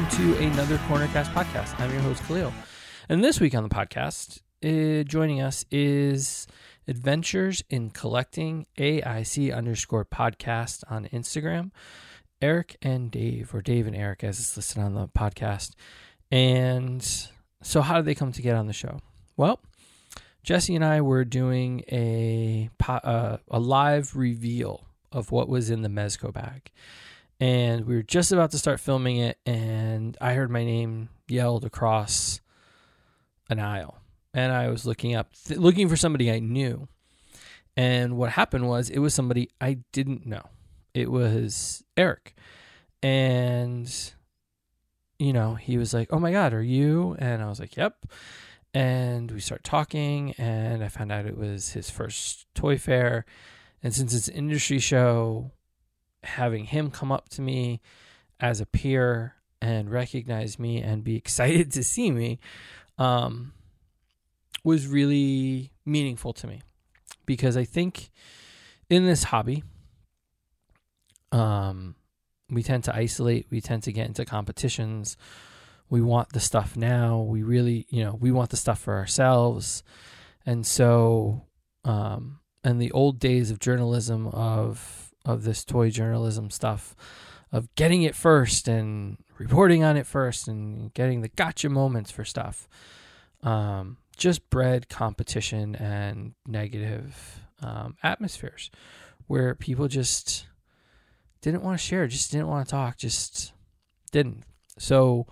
welcome to another Cornercast podcast. I'm your host, Khalil. And this week on the podcast, uh, joining us is Adventures in Collecting AIC underscore podcast on Instagram. Eric and Dave, or Dave and Eric, as it's listed on the podcast. And so, how did they come to get on the show? Well, Jesse and I were doing a uh, a live reveal of what was in the Mezco bag, and we were just about to start filming it, and I heard my name yelled across an aisle, and I was looking up, th- looking for somebody I knew, and what happened was it was somebody I didn't know. It was Eric, and you know he was like, "Oh my God, are you?" And I was like, "Yep." and we start talking and i found out it was his first toy fair and since it's an industry show having him come up to me as a peer and recognize me and be excited to see me um, was really meaningful to me because i think in this hobby um, we tend to isolate we tend to get into competitions we want the stuff now. We really, you know, we want the stuff for ourselves. And so, um, and the old days of journalism of of this toy journalism stuff, of getting it first and reporting on it first and getting the gotcha moments for stuff, um, just bred competition and negative um, atmospheres where people just didn't want to share, just didn't want to talk, just didn't. So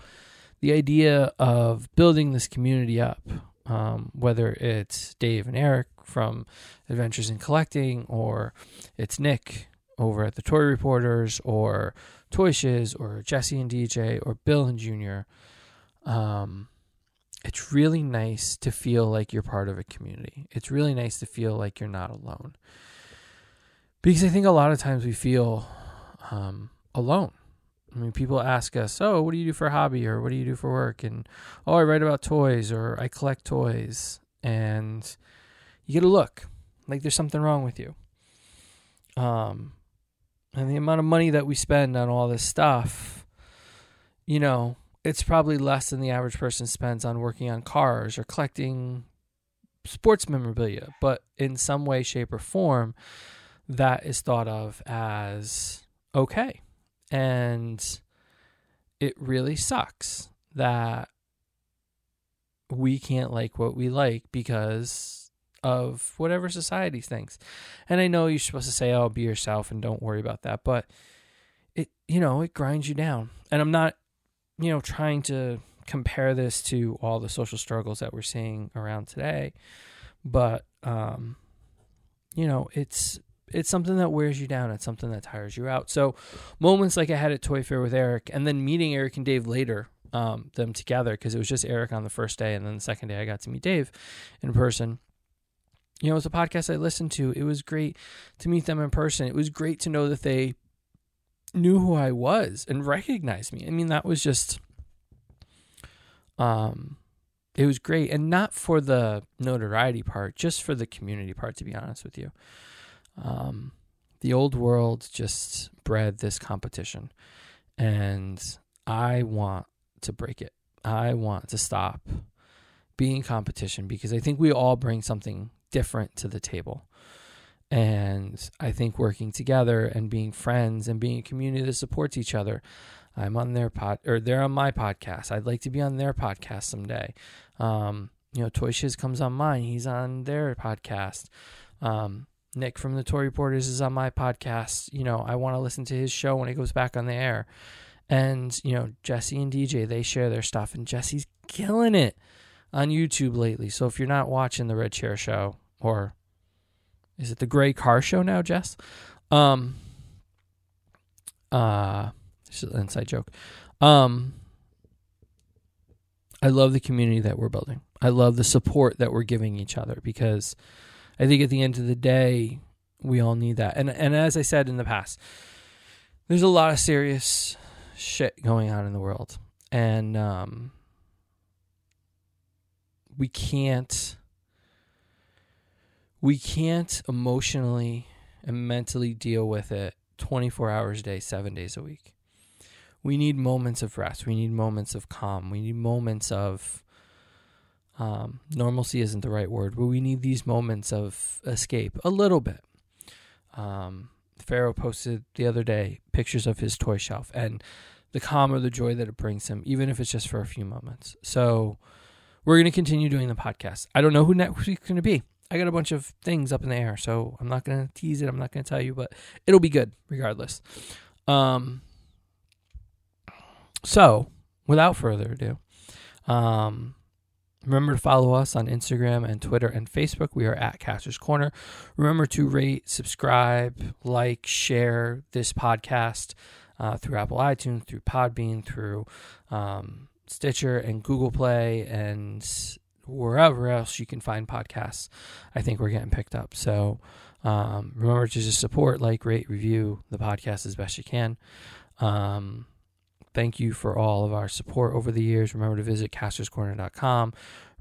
the idea of building this community up, um, whether it's Dave and Eric from Adventures in Collecting, or it's Nick over at the Toy Reporters, or Toy or Jesse and DJ, or Bill and Junior. Um, it's really nice to feel like you're part of a community. It's really nice to feel like you're not alone. Because I think a lot of times we feel um, alone I mean, people ask us, "Oh, what do you do for a hobby?" or "What do you do for work?" and "Oh, I write about toys," or "I collect toys," and you get a look like there's something wrong with you. Um, and the amount of money that we spend on all this stuff, you know, it's probably less than the average person spends on working on cars or collecting sports memorabilia. But in some way, shape, or form, that is thought of as okay and it really sucks that we can't like what we like because of whatever society thinks. And I know you're supposed to say, oh, be yourself and don't worry about that. But it, you know, it grinds you down. And I'm not, you know, trying to compare this to all the social struggles that we're seeing around today. But, um, you know, it's it's something that wears you down. It's something that tires you out. So moments like I had at Toy Fair with Eric, and then meeting Eric and Dave later, um, them together because it was just Eric on the first day, and then the second day I got to meet Dave in person. You know, it was a podcast I listened to. It was great to meet them in person. It was great to know that they knew who I was and recognized me. I mean, that was just, um, it was great, and not for the notoriety part, just for the community part. To be honest with you. Um, the old world just bred this competition, and I want to break it. I want to stop being competition because I think we all bring something different to the table. And I think working together and being friends and being a community that supports each other. I'm on their pod or they're on my podcast. I'd like to be on their podcast someday. Um, you know, Toy Shiz comes on mine. He's on their podcast. Um, Nick from the Toy Reporters is on my podcast. You know, I want to listen to his show when it goes back on the air. And, you know, Jesse and DJ, they share their stuff, and Jesse's killing it on YouTube lately. So if you're not watching the Red Chair Show, or is it the Gray Car Show now, Jess? Um, uh, it's an inside joke. Um, I love the community that we're building. I love the support that we're giving each other because I think at the end of the day, we all need that. And and as I said in the past, there's a lot of serious shit going on in the world, and um, we can't we can't emotionally and mentally deal with it 24 hours a day, seven days a week. we need moments of rest. We need moments of calm. We need moments of um, normalcy isn't the right word, but we need these moments of escape a little bit. Um, Pharaoh posted the other day pictures of his toy shelf and the calm or the joy that it brings him, even if it's just for a few moments. So we're going to continue doing the podcast. I don't know who next week's going to be. I got a bunch of things up in the air, so I'm not to tease it. I'm not to tell you, but it'll be good regardless. Um, so without further ado, um, Remember to follow us on Instagram and Twitter and Facebook. We are at Caster's Corner. Remember to rate, subscribe, like, share this podcast uh, through Apple iTunes, through Podbean, through um, Stitcher and Google Play, and wherever else you can find podcasts. I think we're getting picked up. So um, remember to just support, like, rate, review the podcast as best you can. Um, Thank you for all of our support over the years. Remember to visit casterscorner.com.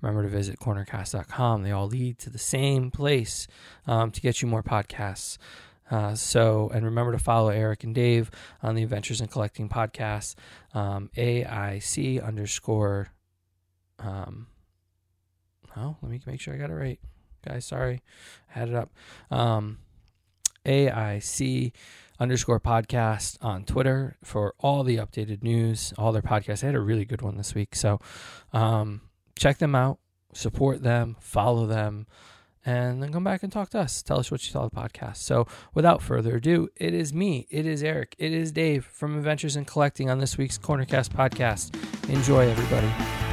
Remember to visit cornercast.com. They all lead to the same place um, to get you more podcasts. Uh, so, and remember to follow Eric and Dave on the Adventures in Collecting podcast, um, AIC underscore. Um, oh, let me make sure I got it right, guys. Sorry, I had it up. Um, AIC underscore podcast on Twitter for all the updated news, all their podcasts. They had a really good one this week. So um, check them out, support them, follow them, and then come back and talk to us. Tell us what you thought of the podcast. So without further ado, it is me, it is Eric, it is Dave from Adventures in Collecting on this week's Cornercast podcast. Enjoy, everybody.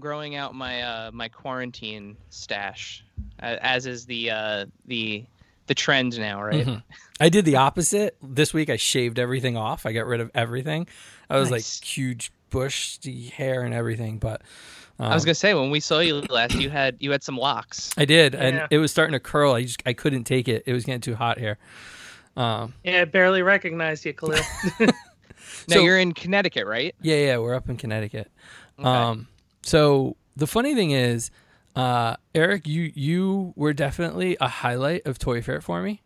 I'm growing out my uh, my quarantine stash, as is the uh, the the trend now, right? Mm-hmm. I did the opposite this week. I shaved everything off. I got rid of everything. I was nice. like huge bushy hair and everything, but. Um, I was um, gonna say when we saw you last, you had you had some locks. I did, yeah. and it was starting to curl. I just I couldn't take it. It was getting too hot here. Um, yeah, I barely recognized you, Khalil. now so, you're in Connecticut, right? Yeah, yeah, we're up in Connecticut. Okay. Um, so the funny thing is, uh, Eric, you you were definitely a highlight of Toy Fair for me,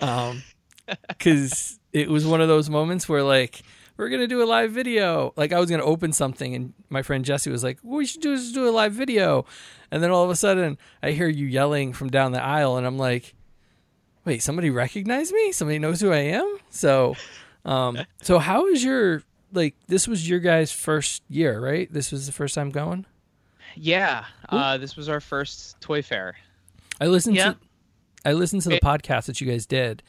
um, because it was one of those moments where like we're gonna do a live video. Like I was gonna open something, and my friend Jesse was like, "What we should do is do a live video," and then all of a sudden I hear you yelling from down the aisle, and I'm like, "Wait, somebody recognized me? Somebody knows who I am?" So, um, so how is your like this was your guys' first year, right? This was the first time going. Yeah, uh, this was our first toy fair. I listened yeah. to I listened to the it, podcast that you guys did,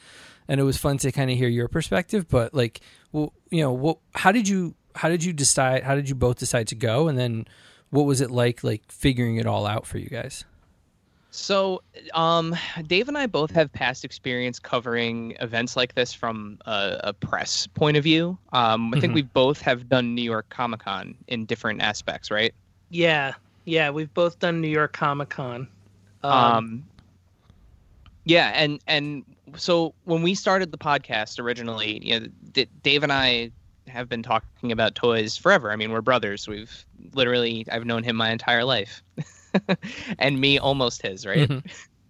and it was fun to kind of hear your perspective. But like, well, you know, what? How did you? How did you decide? How did you both decide to go? And then, what was it like? Like figuring it all out for you guys. So, um, Dave and I both have past experience covering events like this from a, a press point of view. Um, I think mm-hmm. we both have done New York Comic Con in different aspects, right? Yeah, yeah, we've both done New York Comic Con. Um, um, yeah, and and so when we started the podcast originally, you know, D- Dave and I have been talking about toys forever. I mean, we're brothers. We've literally I've known him my entire life. and me almost his, right? Mm-hmm.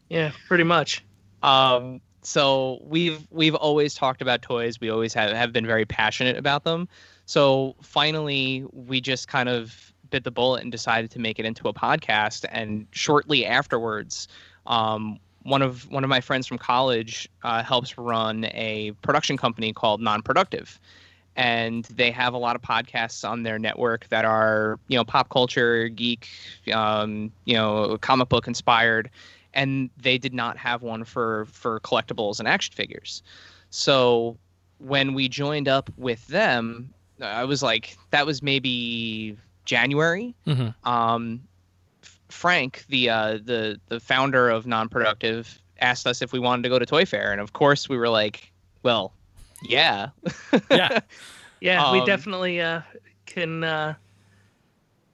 Yeah, pretty much. Um, so we've we've always talked about toys. We always have have been very passionate about them. So finally, we just kind of bit the bullet and decided to make it into a podcast. And shortly afterwards, um, one of one of my friends from college uh, helps run a production company called Nonproductive and they have a lot of podcasts on their network that are you know pop culture geek um, you know comic book inspired and they did not have one for for collectibles and action figures so when we joined up with them i was like that was maybe january mm-hmm. um, frank the uh, the the founder of nonproductive asked us if we wanted to go to toy fair and of course we were like well yeah. yeah. Yeah, um, we definitely uh, can uh,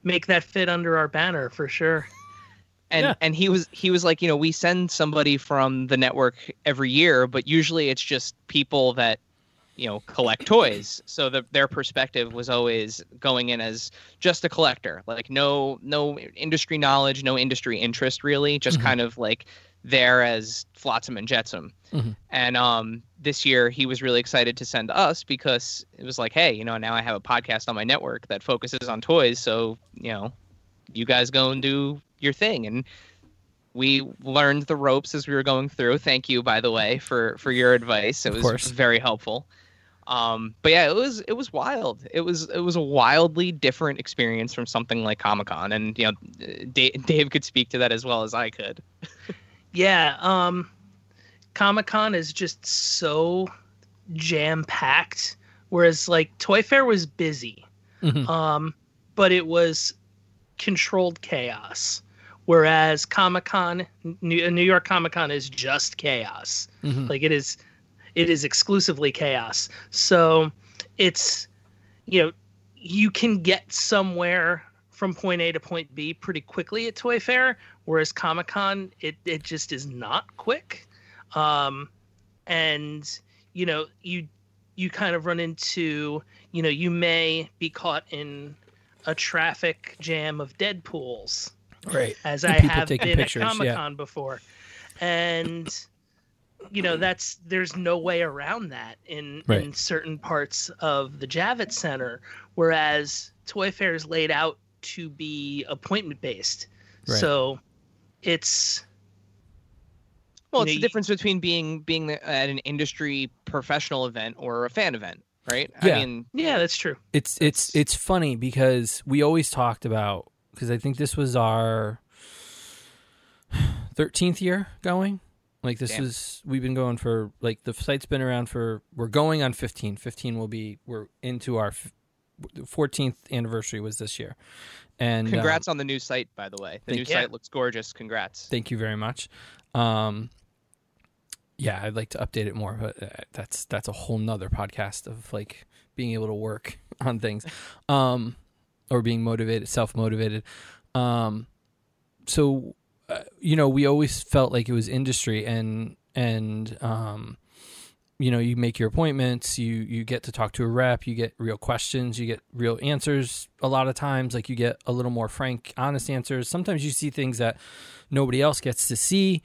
make that fit under our banner for sure. And yeah. and he was he was like, you know, we send somebody from the network every year, but usually it's just people that you know collect toys so the, their perspective was always going in as just a collector like no no industry knowledge no industry interest really just mm-hmm. kind of like there as flotsam and jetsam. Mm-hmm. and um this year he was really excited to send us because it was like hey you know now i have a podcast on my network that focuses on toys. So you know you guys go and do your thing. And we learned the ropes as we were going through. Thank you by the way for for your advice. It was very helpful. Um, but yeah, it was it was wild. It was it was a wildly different experience from something like Comic Con, and you know, Dave, Dave could speak to that as well as I could. yeah, um, Comic Con is just so jam packed. Whereas like Toy Fair was busy, mm-hmm. um, but it was controlled chaos. Whereas Comic Con, New, New York Comic Con is just chaos. Mm-hmm. Like it is it is exclusively chaos. So it's you know you can get somewhere from point A to point B pretty quickly at Toy Fair, whereas Comic Con it it just is not quick. Um, and you know you you kind of run into you know you may be caught in a traffic jam of Deadpool's, right? As I have been pictures, at Comic Con yeah. before, and you know that's there's no way around that in right. in certain parts of the Javits Center, whereas Toy Fair is laid out to be appointment based. Right. So it's well, it's know, the difference between being being at an industry professional event or a fan event, right? Yeah. I mean, yeah, that's true. It's that's... it's it's funny because we always talked about because I think this was our 13th year going like this Damn. is we've been going for like the site's been around for we're going on 15. 15 will be we're into our 14th anniversary was this year. And congrats um, on the new site by the way. The new site looks gorgeous. Congrats. Thank you very much. Um yeah, I'd like to update it more, but uh, that's that's a whole nother podcast of like being able to work on things. Um or being motivated, self-motivated. Um so uh, you know, we always felt like it was industry and and um, you know, you make your appointments, you you get to talk to a rep, you get real questions, you get real answers. A lot of times, like you get a little more frank, honest answers. Sometimes you see things that nobody else gets to see,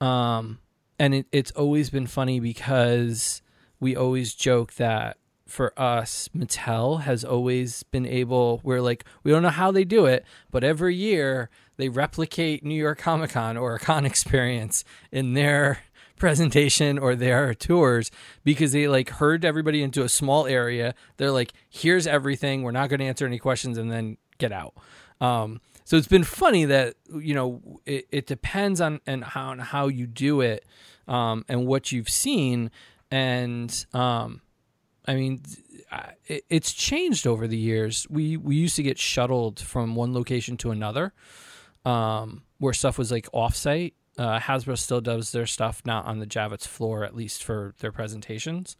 um, and it, it's always been funny because we always joke that for us, Mattel has always been able. We're like, we don't know how they do it, but every year they replicate New York Comic Con or a con experience in their presentation or their tours because they like herd everybody into a small area. They're like, here's everything. We're not going to answer any questions and then get out. Um, so it's been funny that you know it, it depends on and how on how you do it um, and what you've seen and um, I mean it, it's changed over the years. We we used to get shuttled from one location to another um, where stuff was like offsite. Uh, Hasbro still does their stuff not on the Javits floor, at least for their presentations.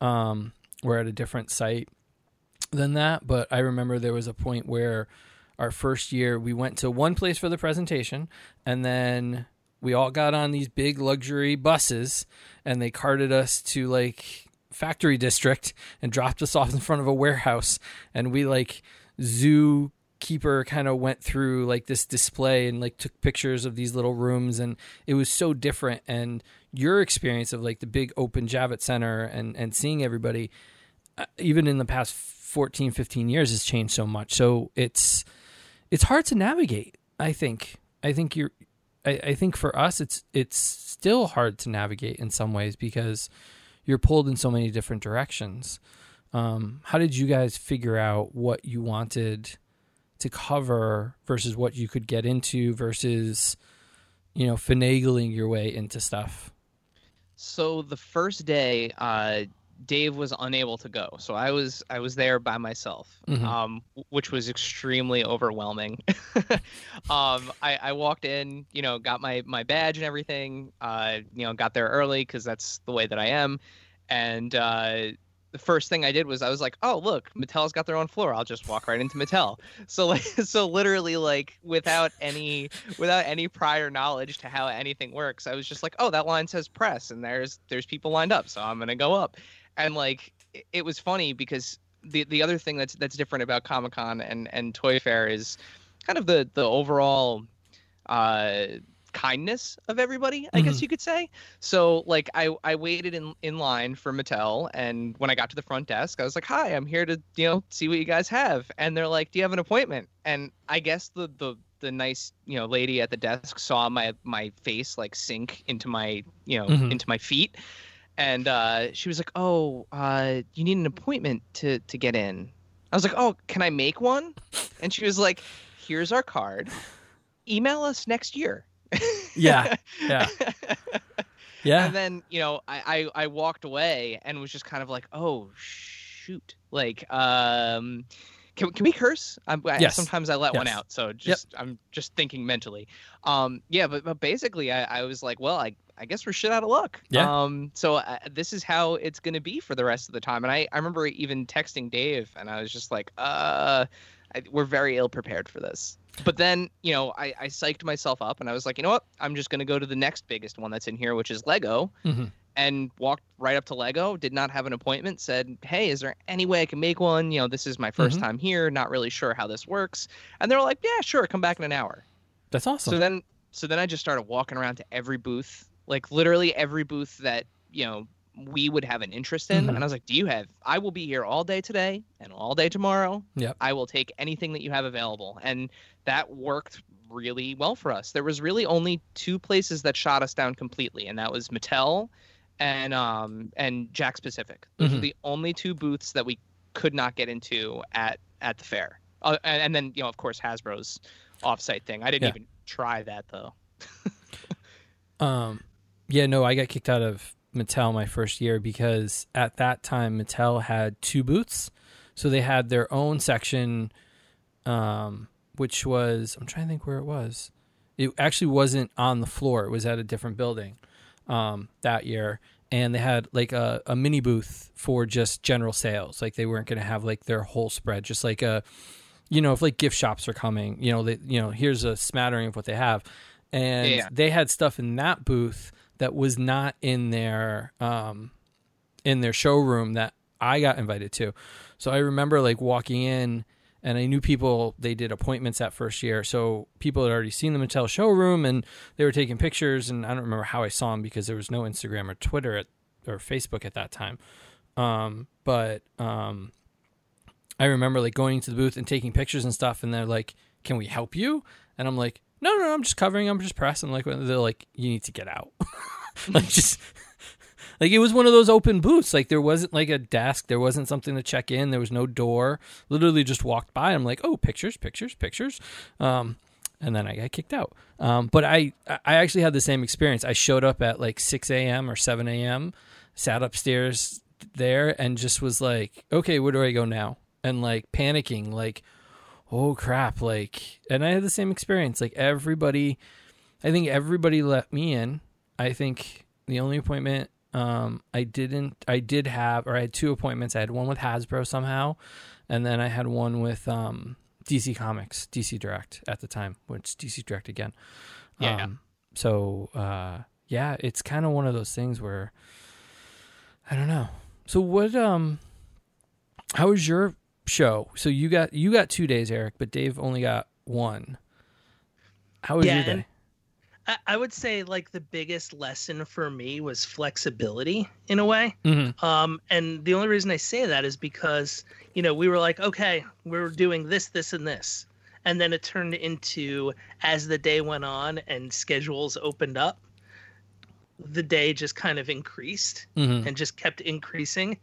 Um, we're at a different site than that, but I remember there was a point where our first year we went to one place for the presentation, and then we all got on these big luxury buses, and they carted us to like factory district and dropped us off in front of a warehouse, and we like zoo keeper kind of went through like this display and like took pictures of these little rooms and it was so different. And your experience of like the big open Javits Center and and seeing everybody uh, even in the past 14 15 years has changed so much. So it's it's hard to navigate i think. I think you're I, I think for us it's it's still hard to navigate in some ways because you're pulled in so many different directions. Um, how did you guys figure out what you wanted to cover versus what you could get into versus you know finagling your way into stuff? So the first day uh dave was unable to go. So i was i was there by myself mm-hmm. um which was extremely overwhelming. Um I, I walked in you know got my my badge and everything uh you know got there early because that's the way that i am. And uh the first thing I did was I was like, oh look, Mattel's got their own floor. I'll just walk right into Mattel. So like so literally like without any without any prior knowledge to how anything works, I was just like, oh that line says press and there's there's people lined up, so I'm gonna go up. And like it, it was funny because the the other thing that's that's different about Comic Con and and Toy Fair is kind of the the overall uh kindness of everybody i guess Mhm. you could say. So like i i waited in in line for mattel and when i got to the front desk i was like hi i'm here to you know see what you guys have. And they're like do you have an appointment? And i guess the the the nice you know lady at the desk saw my my face like sink into my you know Mhm. into my feet. And uh she was like oh uh you need an appointment to to get in. I was like oh can i make one? And she was like here's our card. Email us next year Yeah, yeah. Yeah. and then you know I, I i walked away and was just kind of like oh shoot. Like um can, can we curse? I'm, I, sometimes i let one out so just i'm just thinking mentally. Um yeah but, but basically I, I was like well i i guess we're shit out of luck. Yeah. um so uh, this is how it's going to be for the rest of the time and i i remember even texting dave and i was just like uh I, we're very ill prepared for this but then you know I, I psyched myself up and i was like you know what i'm just going to go to the next biggest one that's in here which is lego Mhm. and walked right up to lego did not have an appointment said hey is there any way i can make one you know this is my 1st Mhm. time here not really sure how this works and they're like yeah sure come back in an hour That's awesome. so then so then i just started walking around to every booth like literally every booth that you know we would have an interest in Mhm. and i was like do you have i will be here all day today and all day tomorrow Yeah. i will take anything that you have available and that worked really well for us there was really only two places that shot us down completely and that was mattel and um and jakks pacific those were Mhm. the only two booths that we could not get into at at the fair uh, and, and then you know of course hasbro's offsite thing i didn't Yeah. even try that though Um, yeah, no, I got kicked out of Mattel my first year because at that time Mattel had two booths, so they had their own section, um, which was I'm trying to think where it was. It actually wasn't on the floor; it was at a different building um, that year, and they had like a, a mini booth for just general sales. Like they weren't going to have like their whole spread, just like a, you know, if like gift shops are coming, you know, they you know here's a smattering of what they have, and Yeah. they had stuff in that booth that was not in their um in their showroom that I got invited to. So I remember like walking in and I knew people they did appointments that first year. So people had already seen the Mattel showroom and they were taking pictures and I don't remember how I saw them because there was no Instagram or Twitter at, or Facebook at that time. Um but um I remember like going to the booth and taking pictures and stuff and they're like, "Can we help you?" And I'm like, "No, no, no I'm just covering. I'm just pressing." Like they're like, "You need to get out." like just like it was one of those open booths. Like there wasn't like a desk, there wasn't something to check in, there was no door. Literally just walked by. I'm like, "Oh, pictures, pictures, pictures." Um and then I got kicked out. Um, but I, I actually had the same experience. I showed up at like 6 a.m. or 7 a.m., sat upstairs there, and just was like, okay, where do I go now? And like panicking, like, oh crap. Like, and I had the same experience. Like, everybody, I think everybody let me in. I think the only appointment um, I didn't, I did have, or I had two appointments. I had one with Hasbro somehow, and then I had one with um, DC Comics, DC Direct at the time, which DC Direct again. Yeah. Um, so uh, yeah, it's kind of one of those things where I don't know. So what? Um, how was your show? So you got you got two days, Eric, but Dave only got one. How was Yeah, your day? I, I would say like the biggest lesson for me was flexibility in a way. Mm-hmm. Um, and the only reason I say that is because, you know, we were like, okay, we're doing this, this, and this. And then it turned into as the day went on and schedules opened up, the day just kind of increased Mm-hmm. and just kept increasing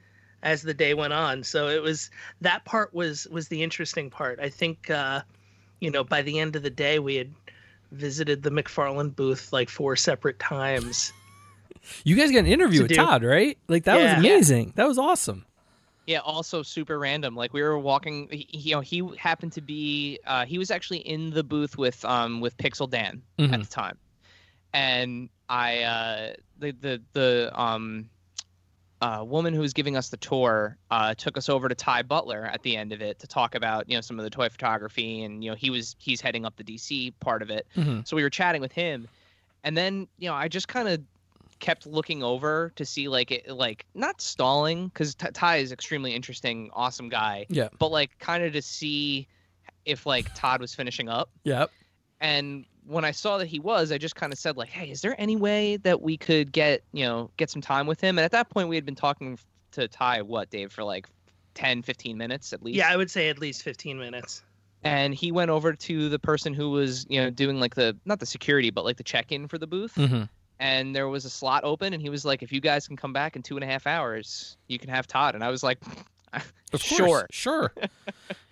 as the day went on. So it was that part was was the interesting part. I think uh, you know, by the end of the day we had visited the McFarlane booth like four separate times. You guys got an interview To with do. Todd, right? Like that Yeah. was amazing. That was awesome. Yeah, also super random. Like we were walking, he, he- you know, he happened to be, uh, he was actually in the booth with, um, with Pixel Dan at Mhm. the time, and I, uh, the the the um, uh, woman who was giving us the tour uh, took us over to Ty Butler at the end of it to talk about you know some of the toy photography and you know he was he's heading up the DC part of it. Mm-hmm. So we were chatting with him, and then you know I just kind of kept looking over to see like it like not stalling because Ty is extremely interesting, awesome guy, Yeah. but like kind of to see if like Todd was finishing up. Yep. And when I saw that he was, I just kind of said like, "Hey, is there any way that we could get you know get some time with him?" And at that point, we had been talking to Ty what Dave for like 10, 15 minutes at least. Yeah, I would say at least 15 minutes. And he went over to the person who was you know doing like the not the security but like the check in for the booth. Mm-hmm. And there was a slot open, and he was like, "If you guys can come back in two and a half hours, you can have Todd." And I was like, Of "Sure." course. Sure.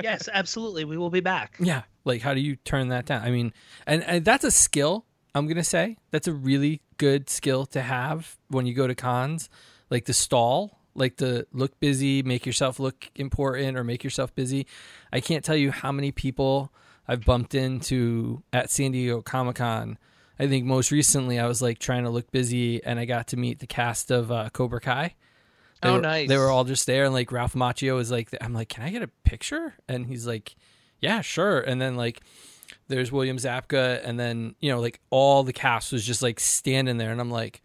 Yes, absolutely. We will be back. Yeah. Like, how do you turn that down? I mean, and, and that's a skill, I'm going to say. That's a really good skill to have when you go to cons. Like the stall, like the look busy, make yourself look important or make yourself busy. I can't tell you how many people I've bumped into at San Diego Comic Con. I think most recently I was like trying to look busy and I got to meet the cast of uh, Cobra Kai. They Oh, were, nice. They were all just there, and like Ralph Macchio was like, "I'm like, can I get a picture?" And he's like, "Yeah, sure." And then like, there's William Zabka, and then you know, like all the cast was just like standing there, and I'm like,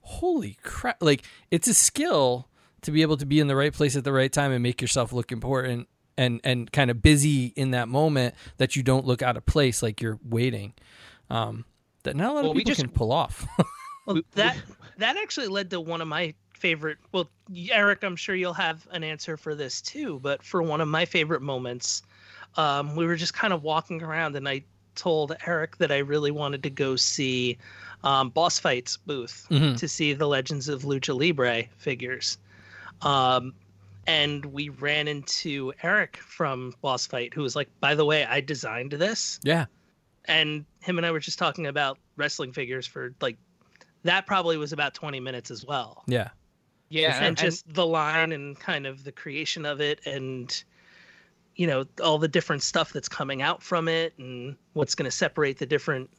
"Holy crap!" Like it's a skill to be able to be in the right place at the right time and make yourself look important and and kind of busy in that moment that you don't look out of place, like you're waiting. Um, that not a lot Well, of we people just- can pull off. Well, that that actually led to one of my favorite. Well, Eric, I'm sure you'll have an answer for this too. But for one of my favorite moments, um, we were just kind of walking around, and I told Eric that I really wanted to go see um, Boss Fights booth Mhm. to see the Legends of Lucha Libre figures. Um, and we ran into Eric from Boss Fight, who was like, "By the way, I designed this." yeah, and him and I were just talking about wrestling figures for like that probably was about 20 minutes as well. yeah, Yeah, and, just the line and kind of the creation of it and you know all the different stuff that's coming out from it and what's going to separate the different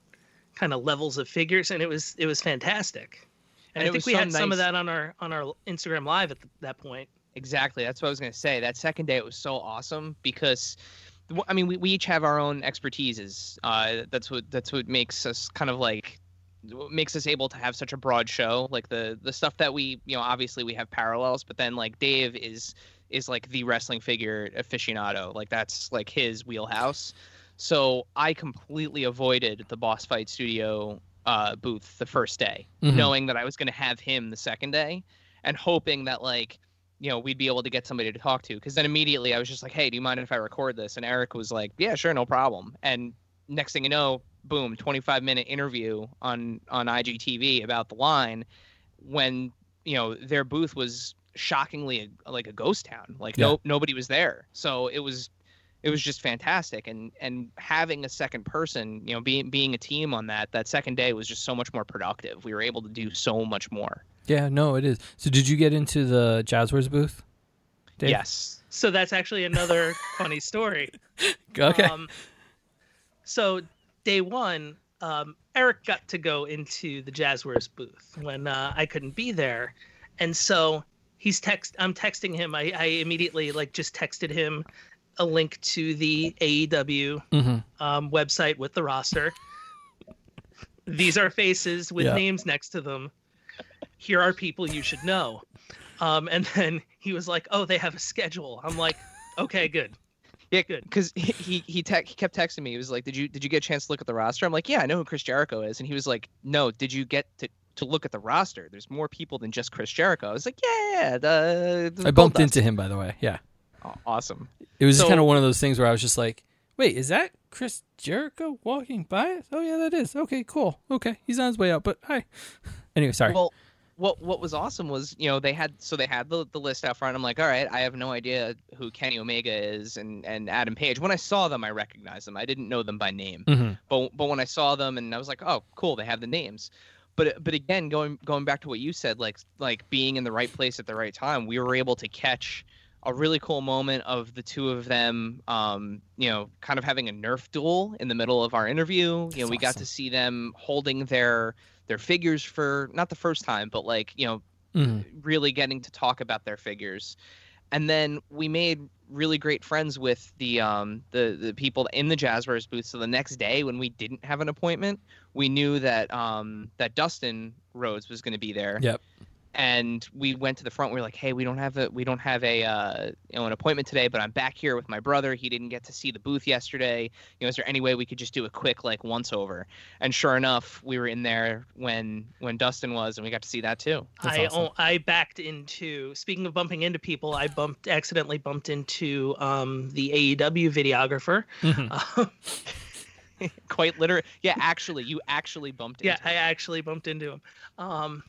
kind of levels of figures and it was it was fantastic. And, And I think we so had some of that on our on our Instagram live at the, that point. Exactly. That's what I was going to say. That second day, it was so awesome because, I mean, we, we each have our own expertises. Uh, that's what that's what makes us kind of like makes us able to have such a broad show. Like the the stuff that we, you know, obviously we have parallels, but then like Dave is is like the wrestling figure aficionado. Like that's like his wheelhouse. So I completely avoided the Boss Fight Studio uh, booth the first day, Mhm. knowing that I was going to have him the second day, and hoping that like you know we'd be able to get somebody to talk to. Because then immediately I was just like, hey, do you mind if I record this? And Eric was like, yeah, sure, no problem. And next thing you know, boom, 25 minute interview on on IGTV about the line when you know their booth was shockingly a, like a ghost town like Yeah. no nobody was there so it was it was just fantastic and and having a second person you know being being a team on that that second day was just so much more productive we were able to do so much more yeah. No, it is. So, did you get into the Jazzwares booth? Dave? yes So that's actually another funny story. Okay. Um, so day one, um, Eric got to go into the Jazzwares booth when uh, I couldn't be there, and so he's text. I'm texting him. I, I immediately like just texted him a link to the AEW hmm um, website with the roster. These are faces with Yeah. names next to them. Here are people you should know. Um, and then he was like, "Oh, they have a schedule." I'm like, "Okay, good." Yeah Good. because he he he, te- he kept texting me he was like did you did you get a chance to look at the roster i'm like yeah i know who chris jericho is and he was like no did you get to to look at the roster there's more people than just chris jericho i was like yeah yeah, yeah the, the I bumped into him, by the way. Yeah. Aw- awesome It was just kind of one of those things where I was just like, wait, is that Chris Jericho walking by? Oh, yeah, that is. Okay, cool. Okay. He's on his way out, but hi. Anyway, sorry. Well, what what was awesome was you know they had so they had the, the list out front. I'm like, all right, I have no idea who Kenny Omega is and and Adam Page. When I saw them, I recognized them. I didn't know them by name, hmm but but when I saw them and I was like, oh, cool, they have the names. But but again, going going back to what you said, like like being in the right place at the right time, we were able to catch a really cool moment of the two of them, um, you know, kind of having a Nerf duel in the middle of our interview. You know, That's we got to see them holding their their figures for not the first time, but like you know, mm-hmm. really getting to talk about their figures. And then we made really great friends with the um, the the people in the Jazzwares booth. So the next day, when we didn't have an appointment, we knew that um, that Dustin Rhodes was going to be there. Yep and we went to the front. We were like, "Hey, we don't have a we don't have a uh, you know an appointment today, but I'm back here with my brother. He didn't get to see the booth yesterday. You know, is there any way we could just do a quick like once over?" And sure enough, we were in there when when Dustin was, and we got to see that too. That's I awesome. I backed into. Speaking of bumping into people, I bumped accidentally bumped into um, the AEW videographer. Mm-hmm. Quite literally, yeah. Actually, you actually bumped. Into yeah, I actually bumped into him. Um,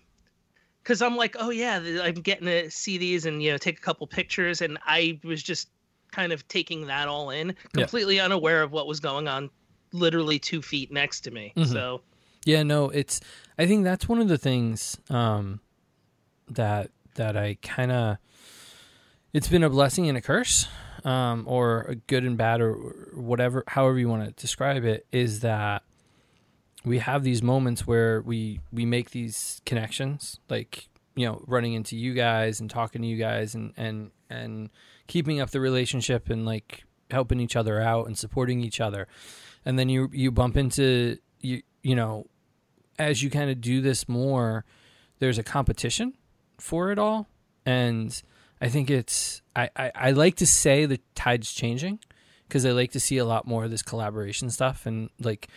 because I'm like, oh yeah, I'm getting to see these and you know take a couple pictures, and I was just kind of taking that all in, completely yeah. unaware of what was going on, literally two feet next to me. Mm-hmm. So, yeah, no, it's. I think that's one of the things um, that that I kind of. It's been a blessing and a curse, um, or a good and bad, or whatever, however you want to describe it. Is that we have these moments where we we make these connections like you know running into you guys and talking to you guys and and and keeping up the relationship and like helping each other out and supporting each other. And then you you bump into you you know as you kind of do this more there's a competition for it all. And i think it's i i, I like to say the tide's changing because i like to see a lot more of this collaboration stuff and like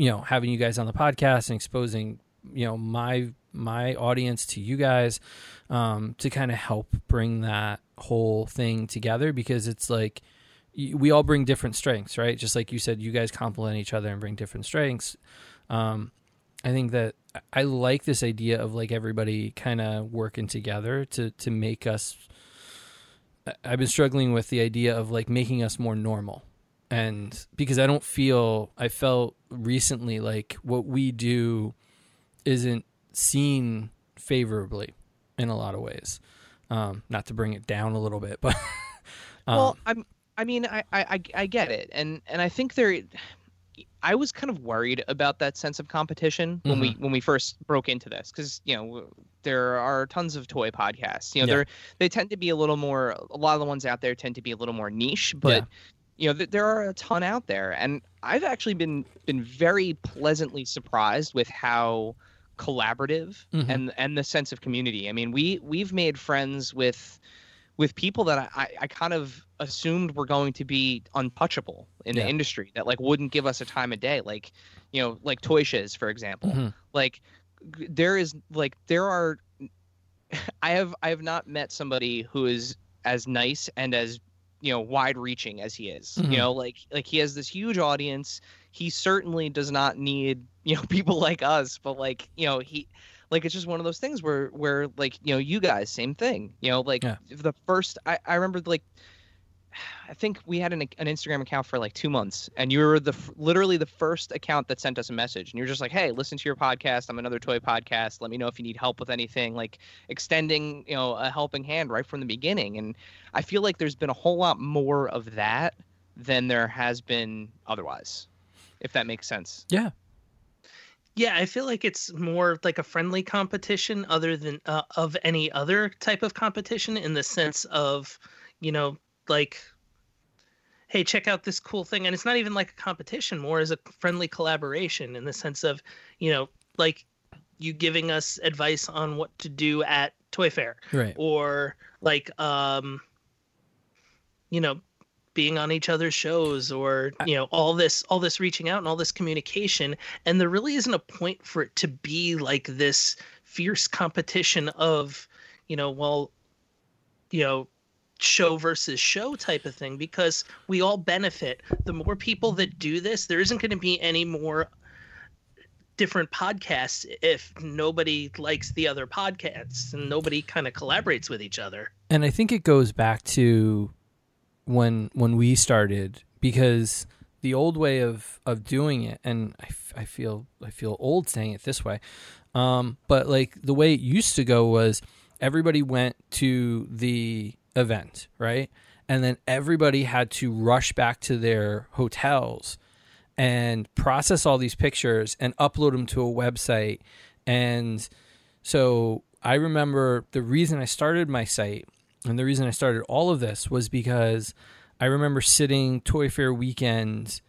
you know having you guys on the podcast and exposing you know my my audience to you guys um, to kind of help bring that whole thing together because it's like we all bring different strengths right? Just like you said you guys complement each other and bring different strengths. Um, i think that i like this idea of like everybody kind of working together to to make us i've been struggling with the idea of like making us more normal and because I don't feel I felt recently like what we do isn't seen favorably in a lot of ways. Um, not to bring it down a little bit, but um, well, I'm. I mean, I, I I get it, and and I think there. I was kind of worried about that sense of competition when mm-hmm. we when we first broke into this because you know there are tons of toy podcasts. You know, yeah. they're they tend to be a little more. A lot of the ones out there tend to be a little more niche, but yeah you know, th- there are a ton out there, and I've actually been been very pleasantly surprised with how collaborative mm-hmm. and and the sense of community. I mean, we we've made friends with with people that I, I kind of assumed were going to be untouchable in yeah. the industry that like wouldn't give us a time of day like you know like toy shiz for example mm-hmm. like there is like there are i have i have not met somebody who is as nice and as you know wide reaching as he is mm-hmm. you know like like he has this huge audience he certainly does not need you know people like us but like you know he like it's just one of those things where where like you know you guys same thing you know like yeah. the first I, I remember like I think we had an, an Instagram account for like two months, and you were the literally the first account that sent us a message, and you're just like, "Hey, listen to your podcast. I'm another toy podcast. Let me know if you need help with anything." Like extending, you know, a helping hand right from the beginning. And I feel like there's been a whole lot more of that than there has been otherwise, if that makes sense. Yeah. Yeah, I feel like it's more like a friendly competition, other than uh, of any other type of competition, in the sense of, you know, like hey check out this cool thing. And it's not even like a competition more as a friendly collaboration in the sense of you know like you giving us advice on what to do at toy fair. Right. Or like um you know being on each other's shows or you know all this all this reaching out and all this communication. And there really isn't a point for it to be like this fierce competition of you know well you know show versus show type of thing because we all benefit. The more people that do this, there isn't going to be any more different podcasts if nobody likes the other podcasts and nobody kind of collaborates with each other. And I think it goes back to when when we started because the old way of of doing it and I, f- I feel I feel old saying it this way um, but like the way it used to go was everybody went to the event, right? And then everybody had to rush back to their hotels and process all these pictures and upload them to a website. And so I remember the reason I started my site and the reason I started all of this was because I remember sitting Toy Fair weekend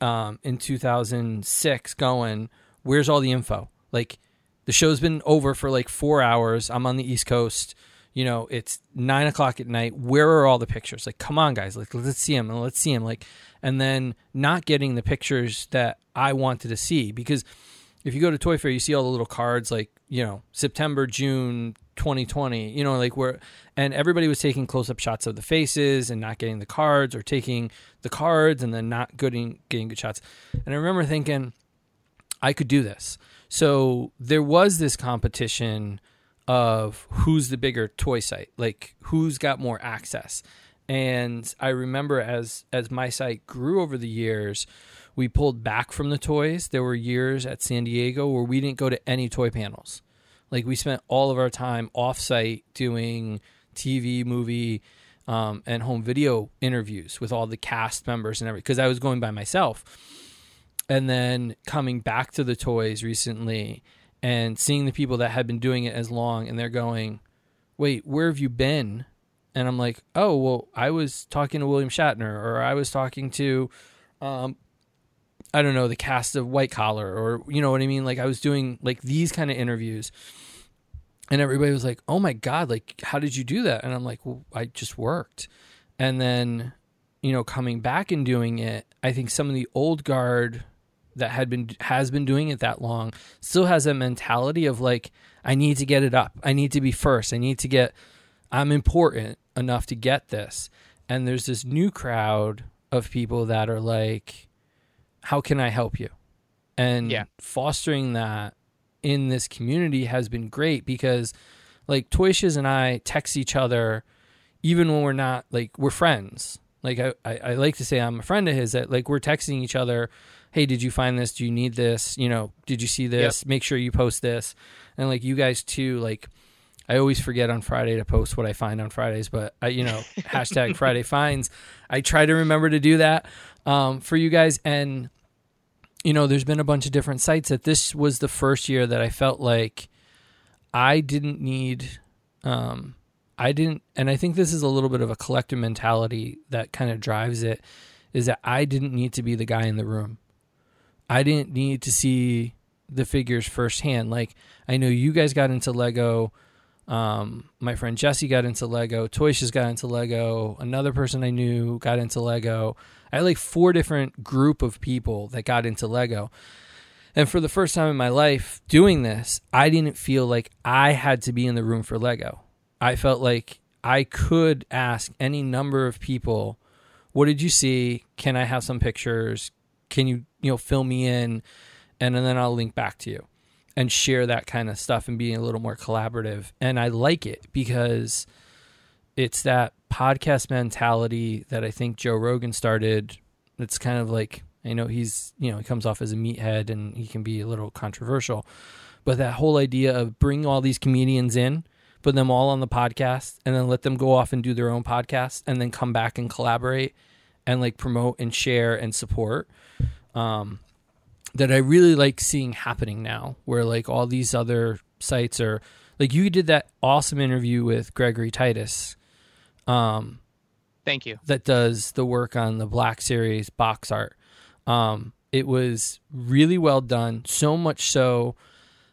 um, in 2006 going, where's all the info? Like, the show's been over for like four hours. I'm on the East Coast. You know, it's nine o'clock at night. Where are all the pictures? Like, come on, guys. Like, let's see them and let's see them. Like, and then not getting the pictures that I wanted to see because if you go to Toy Fair, you see all the little cards like you know September, June, 2020. You know, like where and everybody was taking close up shots of the faces and not getting the cards, or taking the cards and then not getting getting good shots. And I remember thinking, I could do this. So there was this competition of who's the bigger toy site, like who's got more access. And I remember as as my site grew over the years, we pulled back from the toys. There were years at San Diego where we didn't go to any toy panels. Like we spent all of our time offsite doing TV, movie, um, and home video interviews with all the cast members and everything because I was going by myself. And then coming back to the toys recently and seeing the people that had been doing it as long and they're going, wait, where have you been? And I'm like, oh, well, I was talking to William Shatner or I was talking to um, I don't know, the cast of White Collar or you know what I mean? Like I was doing like these kind of interviews and everybody was like, "Oh my god, like how did you do that?" And I'm like, "Well, I just worked." And then, you know, coming back and doing it, I think some of the old guard that had been has been doing it that long still has a mentality of like I need to get it up. I need to be first. I need to get I'm important enough to get this. And there's this new crowd of people that are like how can I help you? And Yeah. fostering that in this community has been great because like Toyshes and I text each other even when we're not like we're friends. Like I, I, I like to say I'm a friend of his that like we're texting each other, hey, did you find this? Do you need this? You know, did you see this? Make sure you post this. And like you guys too, like I always forget on Friday to post what I find on Fridays, but I, you know, hashtag Friday finds. I try to remember to do that um, for you guys. And, you know, there's been a bunch of different sites that this was the first year that I felt like I didn't need, um, I didn't, and I think this is a little bit of a collective mentality that kind of drives it is that I didn't need to be the guy in the room. I didn't need to see the figures firsthand. Like, I know you guys got into Lego. Um, my friend Jesse got into Lego. Toyshes got into Lego. Another person I knew got into Lego. I had like four different group of people that got into Lego. And for the first time in my life doing this, I didn't feel like I had to be in the room for Lego. I felt like I could ask any number of people, what did you see? Can I have some pictures? Can you, you know, fill me in? And then I'll link back to you and share that kind of stuff and being a little more collaborative. And I like it because it's that podcast mentality that I think Joe Rogan started. It's kind of like I know he's you know he comes off as a meathead and he can be a little controversial, but that whole idea of bring all these comedians in, put them all on the podcast, and then let them go off and do their own podcast, and then come back and collaborate and like promote and share and support. Um, that I really like seeing happening now, where like all these other sites are like you did that awesome interview with Gregory Titus. Um, Thank you. that does the work on the Black Series box art. Um, it was really well done, so much so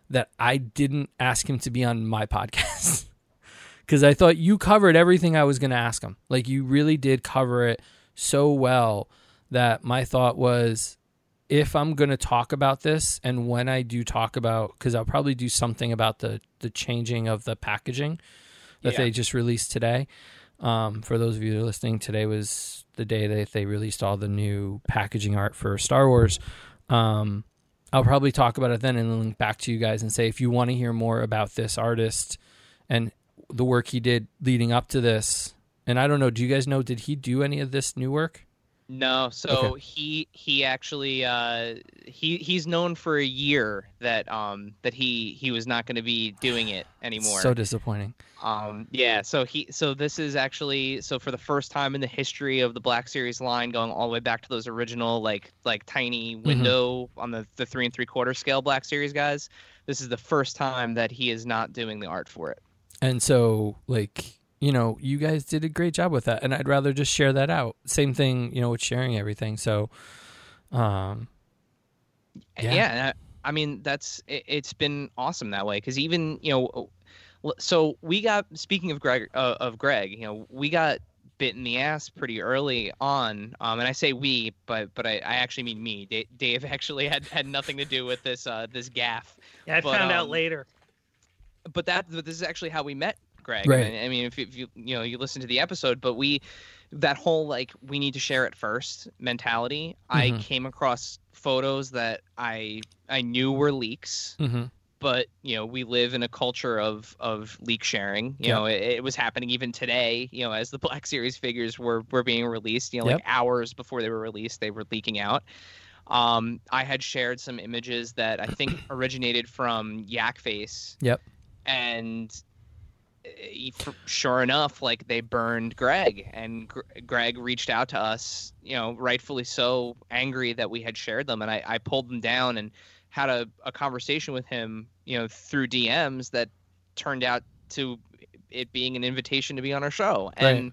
that I didn't ask him to be on my podcast because I thought you covered everything I was going to ask him. Like you really did cover it so well that my thought was if I'm going to talk about this and when I do talk about cuz I'll probably do something about the the changing of the packaging that Yeah. they just released today. Um, for those of you that are listening, today was the day that they released all the new packaging art for Star Wars. Um, I'll probably talk about it then and then link back to you guys and say if you want to hear more about this artist and the work he did leading up to this. And I don't know, do you guys know did he do any of this new work? No, so he he actually uh, he he's known for a year that um that he he was not going to be doing it anymore. So disappointing. Um, yeah, so he so this is actually so for the first time in the history of the Black Series line, going all the way back to those original like like tiny window on the the three and three quarter scale Black Series guys. this is the first time that he is not doing the art for it. And so, like, you know, you guys did a great job with that, and I'd rather just share that out. Same thing, you know, with sharing everything. So, um, yeah, Yeah. I, I mean that's it, it's been awesome that way because even you know, so we got speaking of Greg uh, of Greg, you know, we got bit in the ass pretty early on, um, and I say we, but but I, I actually mean me. Da- Dave actually had had nothing to do with this uh, this gaff. Yeah, I But, found out um, later. but that but this is actually how we met Greg. Right. I, I mean, if, you- if you you know you listen to the episode, but we that whole like we need to share it first mentality. I Mhm. came across photos that I I knew were leaks, mhm. but you know we live in a culture of of leak sharing. You Yeah. know, it, it was happening even today. You know, as the Black Series figures were were being released. You know, like hours before they were released, they were leaking out. Um, I had shared some images that I think originated from Yakface Yep. And Eh, sure enough, like they burned Greg, and Gr- Greg reached out to us, you know, rightfully so, angry that we had shared them, and I, I pulled them down and had a, a conversation with him, you know, through DMs that turned out to it being an invitation to be on our show, Right. and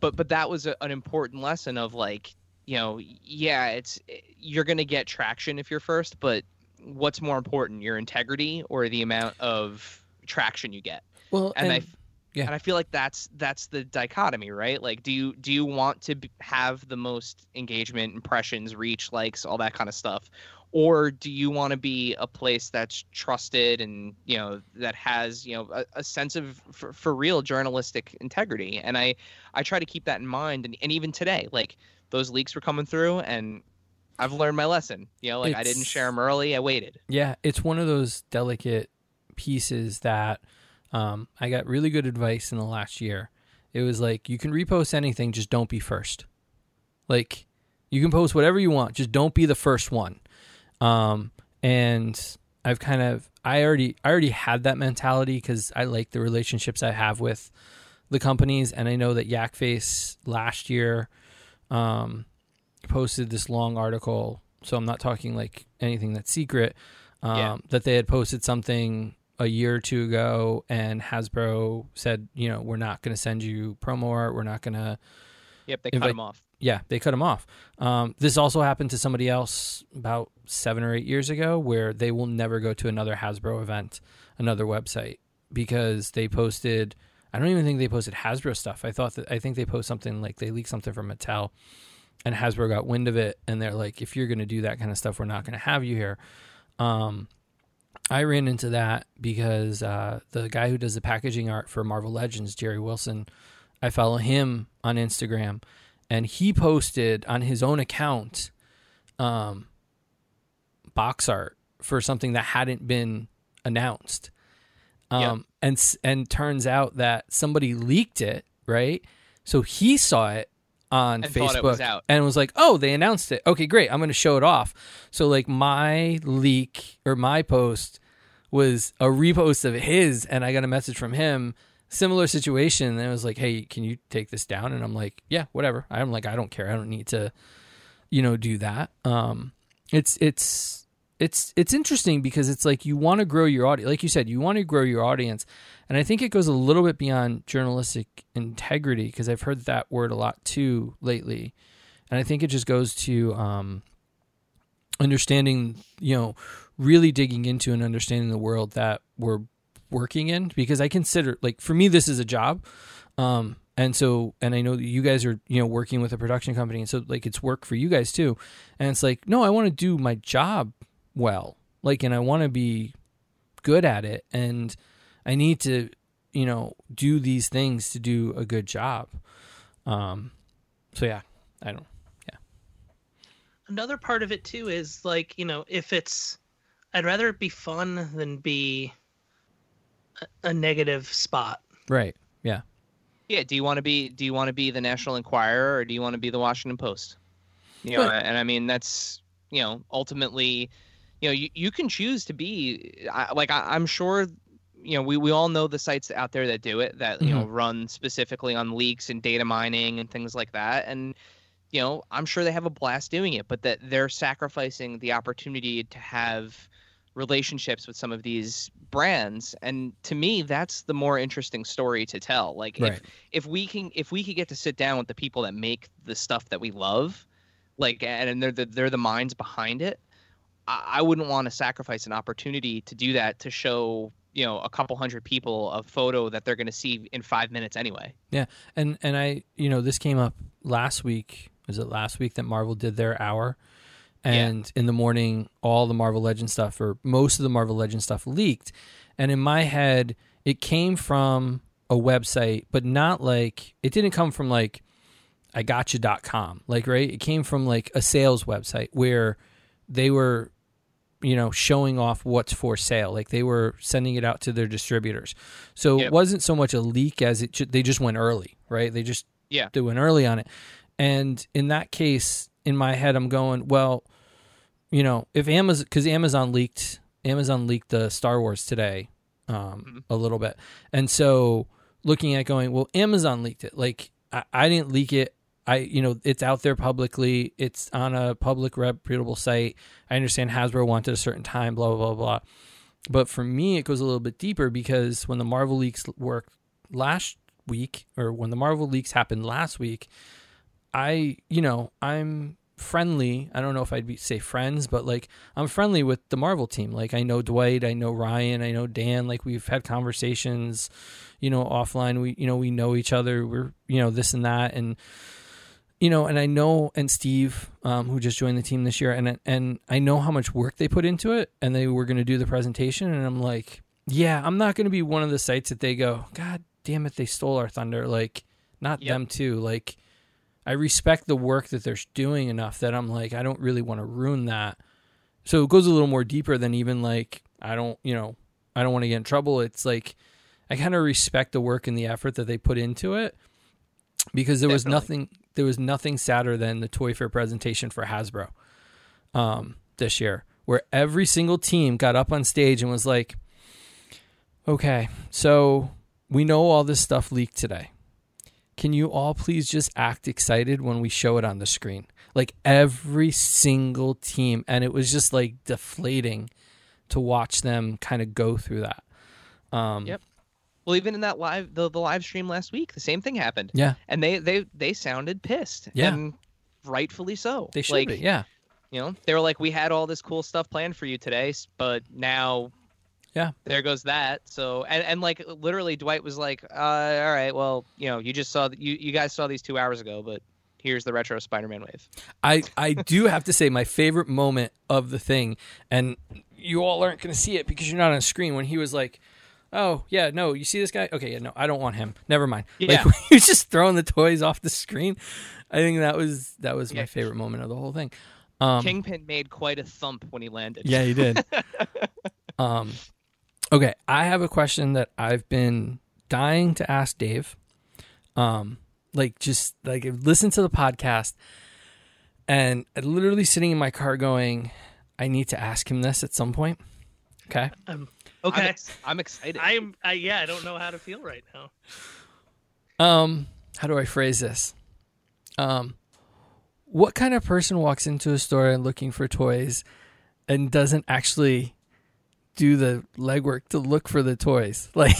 but but that was a, an important lesson of like, you know, yeah, it's eh, you're gonna get traction if you're first, but what's more important, your integrity or the amount of traction you get? Well, and, I and- f- yeah. and I feel like that's that's the dichotomy, right? Like, do you do you want to b- have the most engagement, impressions, reach, likes, all that kind of stuff, or do you want to be a place that's trusted and you know that has you know a, a sense of for, for real journalistic integrity? And I I try to keep that in mind, and, and even today, like those leaks were coming through, and I've learned my lesson. You know, like I didn't share them early, I waited. Yeah, it's one of those delicate pieces that um, I got really good advice in the last year. It was like you can repost anything, just don't be first. Like you can post whatever you want, just don't be the first one. Um, and I've kind of I already I already had that mentality because I like the relationships I have with the companies, and I know that Yakface last year um, posted this long article. So I'm not talking like anything that's secret. Um, Yeah. That they had posted something a year or two ago, and Hasbro said, you know, we're not going to send you promo art. We're not going to Yep, they Invite- cut them off. yeah, they cut him off. Um, this also happened to somebody else about seven or eight years ago, where they will never go to another Hasbro event, another website, because they posted. I don't even think they posted Hasbro stuff. I thought that I think they posted something like they leaked something from Mattel, and Hasbro got wind of it, and they're like, "If you're going to do that kind of stuff, we're not going to have you here." Um, I ran into that because uh, the guy who does the packaging art for Marvel Legends, Jerry Wilson, I follow him on Instagram, and he posted on his own account um, box art for something that hadn't been announced. Um, Yep. and and turns out that somebody leaked it, right? So he saw it on And Facebook was and was like, "Oh, they announced it. Okay, great. I'm going to show it off." So like my leak or my post was a repost of his, and I got a message from him. Similar situation, and it was like, "Hey, can you take this down?" And I'm like, "Yeah, whatever." I'm like, "I don't care. I don't need to, you know, do that." Um, it's it's it's it's interesting because it's like you want to grow your audience, like you said, you want to grow your audience, and I think it goes a little bit beyond journalistic integrity because I've heard that word a lot too lately, and I think it just goes to um, understanding, you know, really digging into and understanding the world that we're working in because I consider like for me this is a job. Um and so and I know that you guys are, you know, working with a production company and so like it's work for you guys too. And it's like, no, I want to do my job well. Like and I want to be good at it and I need to, you know, do these things to do a good job. Um so yeah, I don't yeah. Another part of it too is like you know if it's, I'd rather it be fun than be a, a negative spot. right. Yeah. Yeah. Do you want to be Do you want to be the National Enquirer or do you want to be the Washington Post? You know, But- and I mean that's you know ultimately, you know, you, you can choose to be I, like I, I'm sure. You know, we, we all know the sites out there that do it that you know mm-hmm. run specifically on leaks and data mining and things like that, and you know I'm sure they have a blast doing it, but that they're sacrificing the opportunity to have relationships with some of these brands and to me that's the more interesting story to tell. Like Right. if if we can if we could get to sit down with the people that make the stuff that we love like and, and they're the they're the minds behind it I, I wouldn't want to sacrifice an opportunity to do that to show you know a couple hundred people a photo that they're going to see in five minutes anyway. Yeah and and I you know this came up last week. Was it last week that Marvel did their hour and in the morning all the Marvel Legend stuff or most of the Marvel Legend stuff leaked. And in my head it came from a website but not like it didn't come from like I gotcha.com like right? It came from like a sales website where they were you know showing off what's for sale. Like they were sending it out to their distributors. So it wasn't so much a leak as it ju- they just went early right? They just Yeah. they went early on it. And in that case in my head i'm going well you know if amazon because amazon leaked amazon leaked the star wars today um, Mhm. a little bit. And so looking at going well amazon leaked it. Like I, I didn't leak it. I you know it's out there publicly. It's on a public reputable site. I understand hasbro wanted a certain time blah blah blah blah. But for me it goes a little bit deeper because when the marvel leaks worked last week or when the marvel leaks happened last week i you know i'm friendly. I don't know if i'd be say friends but like i'm friendly with the marvel team. Like i know dwight i know ryan i know dan. Like we've had conversations you know offline. We you know we know each other. We're you know this and that. And you know and i know and steve um, who just joined the team this year and and i know how much work they put into it and they were going to do the presentation and i'm like yeah i'm not going to be one of the sites that they go god damn it they stole our thunder. Like not Yep. them too. Like i respect the work that they're doing enough that i'm like i don't really want to ruin that. So it goes a little more deeper than even like i don't you know i don't want to get in trouble. It's like i kind of respect the work and the effort that they put into it because there was nothing there was nothing sadder than the toy fair presentation for hasbro um, this year where every single team got up on stage and was like okay so we know all this stuff leaked today can you all please just act excited when we show it on the screen? Like every single team and it was just like deflating to watch them kind of go through that. Um Yep. well even in that live the, the live stream last week the same thing happened. Yeah. And they they they sounded pissed. Yeah. and rightfully so. They should like be yeah. you know they were like we had all this cool stuff planned for you today but now Yeah. there goes that so and, and like literally dwight was like uh all right well you know you just saw you you guys saw these two hours ago but here's the retro spider-man wave I I do have to say my favorite moment of the thing, and you all aren't going to see it because you're not on screen. When he was like, "Oh yeah, no, you see this guy? Okay, yeah, no, I don't want him. Never mind." Yeah. Like he was just throwing the toys off the screen. I think that was that was my favorite moment of the whole thing. Um, kingpin made quite a thump when he landed yeah, he did. um, okay, I have a question that I've been dying to ask Dave. Um, like just like listen to the podcast, and literally sitting in my car going, I need to ask him this at some point. Okay. Um, I'm, okay. ex- I'm excited I'm I, yeah, I don't know how to feel right now. Um, how do I phrase this? Um, what kind of person walks into a store and looking for toys and doesn't actually do the legwork to look for the toys? Like,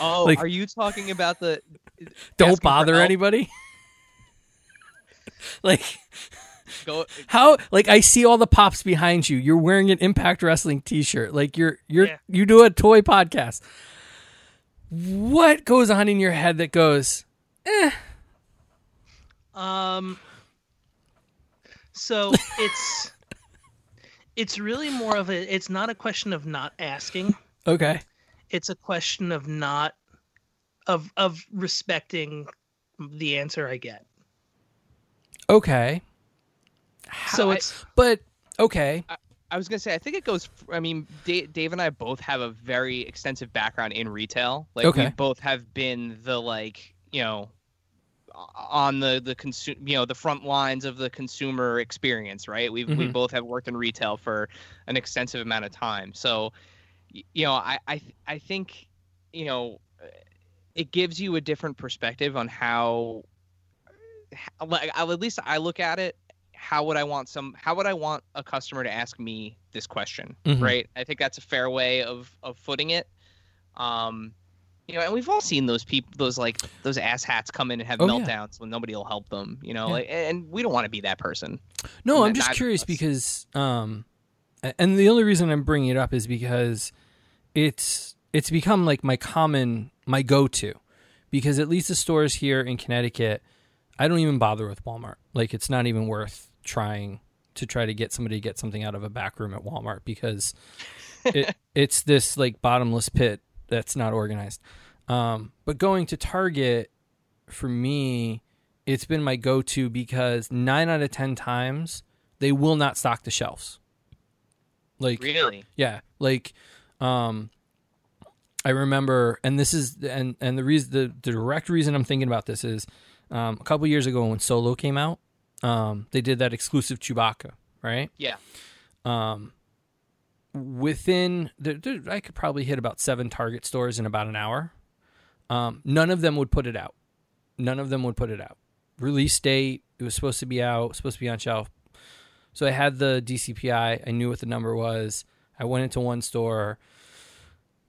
oh like- are you talking about the don't bother anybody. like go how like I see all the pops behind you. You're wearing an Impact Wrestling T-shirt. Like you're you're Yeah. you do a toy podcast. What goes on in your head that goes? Um. So it's it's really more of a. It's not a question of not asking. Okay, It's a question of not of of respecting the answer I get. okay. So I- it's But okay, I was gonna say, I think it goes. I mean, Dave, Dave and I both have a very extensive background in retail. Like Okay. we both have been the like, you know, on the the consume, you know, the front lines of the consumer experience, right? We we Mhm. both have worked in retail for an extensive amount of time. So, you know, I I I think, you know, it gives you a different perspective on how, like at least I look at it how would I want some how would I want a customer to ask me this question, Mhm. right? I think that's a fair way of of footing it. Um, you know, and we've all seen those people, those like those ass hats come in and have Oh, yeah. meltdowns when nobody will help them. You know, Yeah. like, and we don't want to be that person. No, I'm just curious because, um, and the only reason I'm bringing it up is because it's it's become like my common my go to, because at least the stores here in Connecticut, I don't even bother with Walmart. Like it's not even worth trying to try to get somebody to get something out of a back room at Walmart because it, it's this like bottomless pit that's not organized. Um, but going to Target for me, it's been my go to because nine out of ten times they will not stock the shelves. Like Really? yeah, like um I remember and this is and and the reason the, the direct reason I'm thinking about this is um a couple years ago when Solo came out, um they did that exclusive Chewbacca, right? Yeah. Um within the, I could probably hit about 7 Target stores in about an hour. Um none of them would put it out. None of them would put it out. Release date, it was supposed to be out, supposed to be on shelf. So I had the DCPI. I knew what the number was. I went into one store.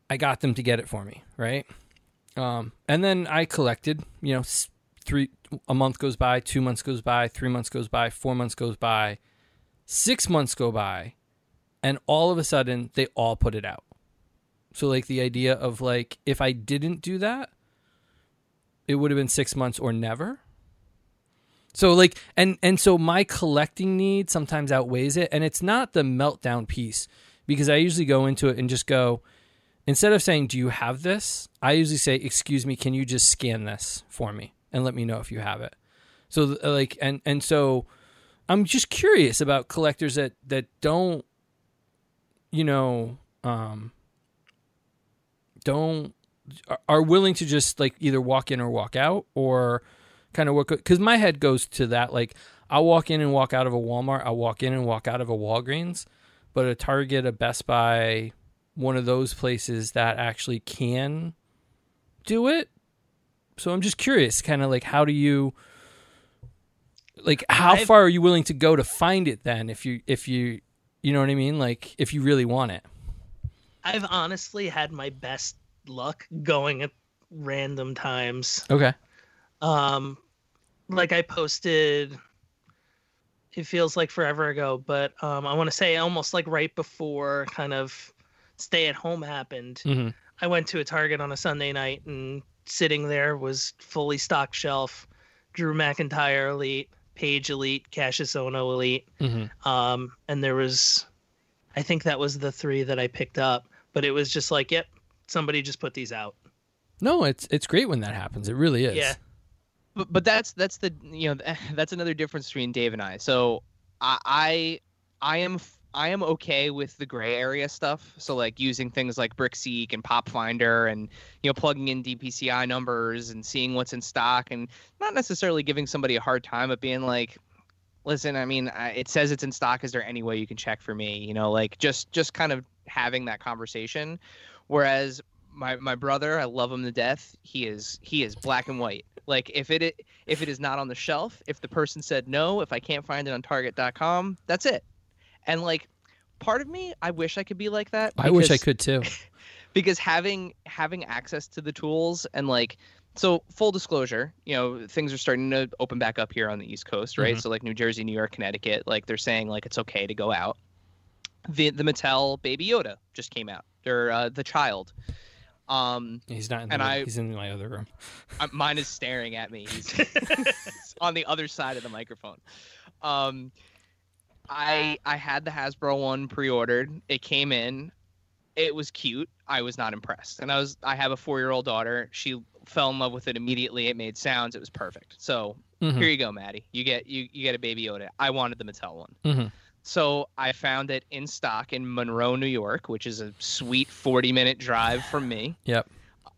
I got them to get it for me, right? Um, and then I collected. You know, three a month goes by, two months goes by, three months goes by, four months goes by, six months go by, and all of a sudden they all put it out. So like the idea of like if I didn't do that, it would have been six months or never. So like and and so my collecting need sometimes outweighs it and it's not the meltdown piece because I usually go into it and just go instead of saying do you have this I usually say excuse me can you just scan this for me and let me know if you have it. So like and and so I'm just curious about collectors that that don't you know um don't are- willing to just like either walk in or walk out or kind of work because my head goes to that like i'll walk in and walk out of a walmart i'll walk in and walk out of a walgreens but a target a best buy one of those places that actually can do it. So i'm just curious kind of like how do you like how I've- far are you willing to go to find it then if you if you you know what i mean like if you really want it I've honestly had my best luck going at random times. okay Um, like I posted, it feels like forever ago, but um, I want to say almost like right before kind of stay at home happened. hmm I went to a Target on a Sunday night, and sitting there was fully stocked shelf, Drew McIntyre Elite, Paige Elite, Cassius Ohno Elite, hmm um, and there was, I think that was the three that I picked up, but it was just like, yep, somebody just put these out. no it's it's great when that happens it really is Yeah. but but that's that's the you know that's another difference between Dave and I. So I I, I am f- I am okay with the gray area stuff. So like using things like BrickSeek and PopFinder and you know plugging in DPCI numbers and seeing what's in stock and not necessarily giving somebody a hard time, but being like. Listen, I mean, it says it's in stock. Is there any way you can check for me? You know, like just just kind of having that conversation. Whereas my my brother, I love him to death. He is he is black and white. Like if it if it is not on the shelf, if the person said no, if I can't find it on target.com, that's it. And like part of me, I wish I could be like that. i wish i could too because having having access to the tools and like so full disclosure you know things are starting to open back up here on the east coast right Mhm. so like new jersey new york connecticut like they're saying like it's okay to go out the the mattel baby yoda just came out or uh, the child um He's not in And the, I- he's in my other room. uh, mine is staring at me he's, he's on the other side of the microphone um i i had the hasbro one pre-ordered. It came in. It was cute. I was not impressed. And i was i have a four-year-old daughter. She fell in love with it immediately. It made sounds. It was perfect. So Mhm. here you go maddie. You get you, you get a baby yoda. I wanted the mattel one. Mhm. so i found it in stock in monroe new york which is a sweet 40 minute drive from me. Yep.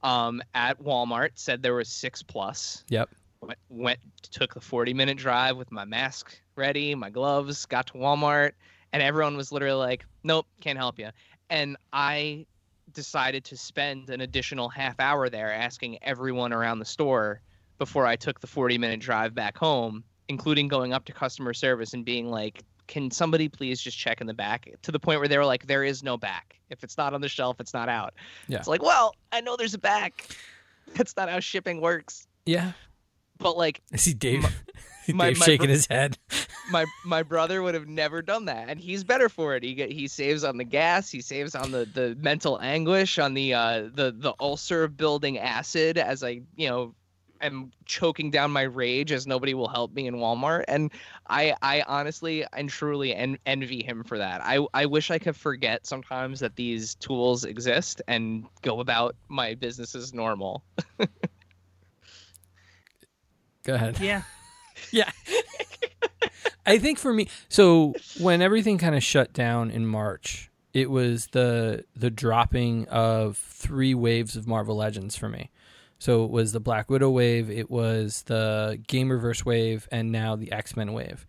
um at walmart said there was six plus. Yep. Went, went took the 40 minute drive with my mask ready my gloves got to walmart and everyone was literally like nope can't help you and i decided to spend an additional half hour there asking everyone around the store before i took the 40 minute drive back home including going up to customer service and being like can somebody please just check in the back to the point where they were like, there is no back. If it's not on the shelf, it's not out. Yeah. It's like, well, I know there's a back. That's not how shipping works. Yeah. But like I see Dave. Dave my- my shaking bro- his head. my my brother would have never done that, and he's better for it. He get, he saves on the gas, he saves on the, the mental anguish, on the uh the the ulcer building acid as I you know am choking down my rage as nobody will help me in Walmart, and I I honestly and truly en- envy him for that. I I wish I could forget sometimes that these tools exist and go about my business as normal. Go ahead. Yeah. Yeah. I think for me, so when everything kind of shut down in March, it was the the dropping of three waves of Marvel Legends for me. So it was the Black Widow wave, it was the Gamerverse wave, and now the X Men wave.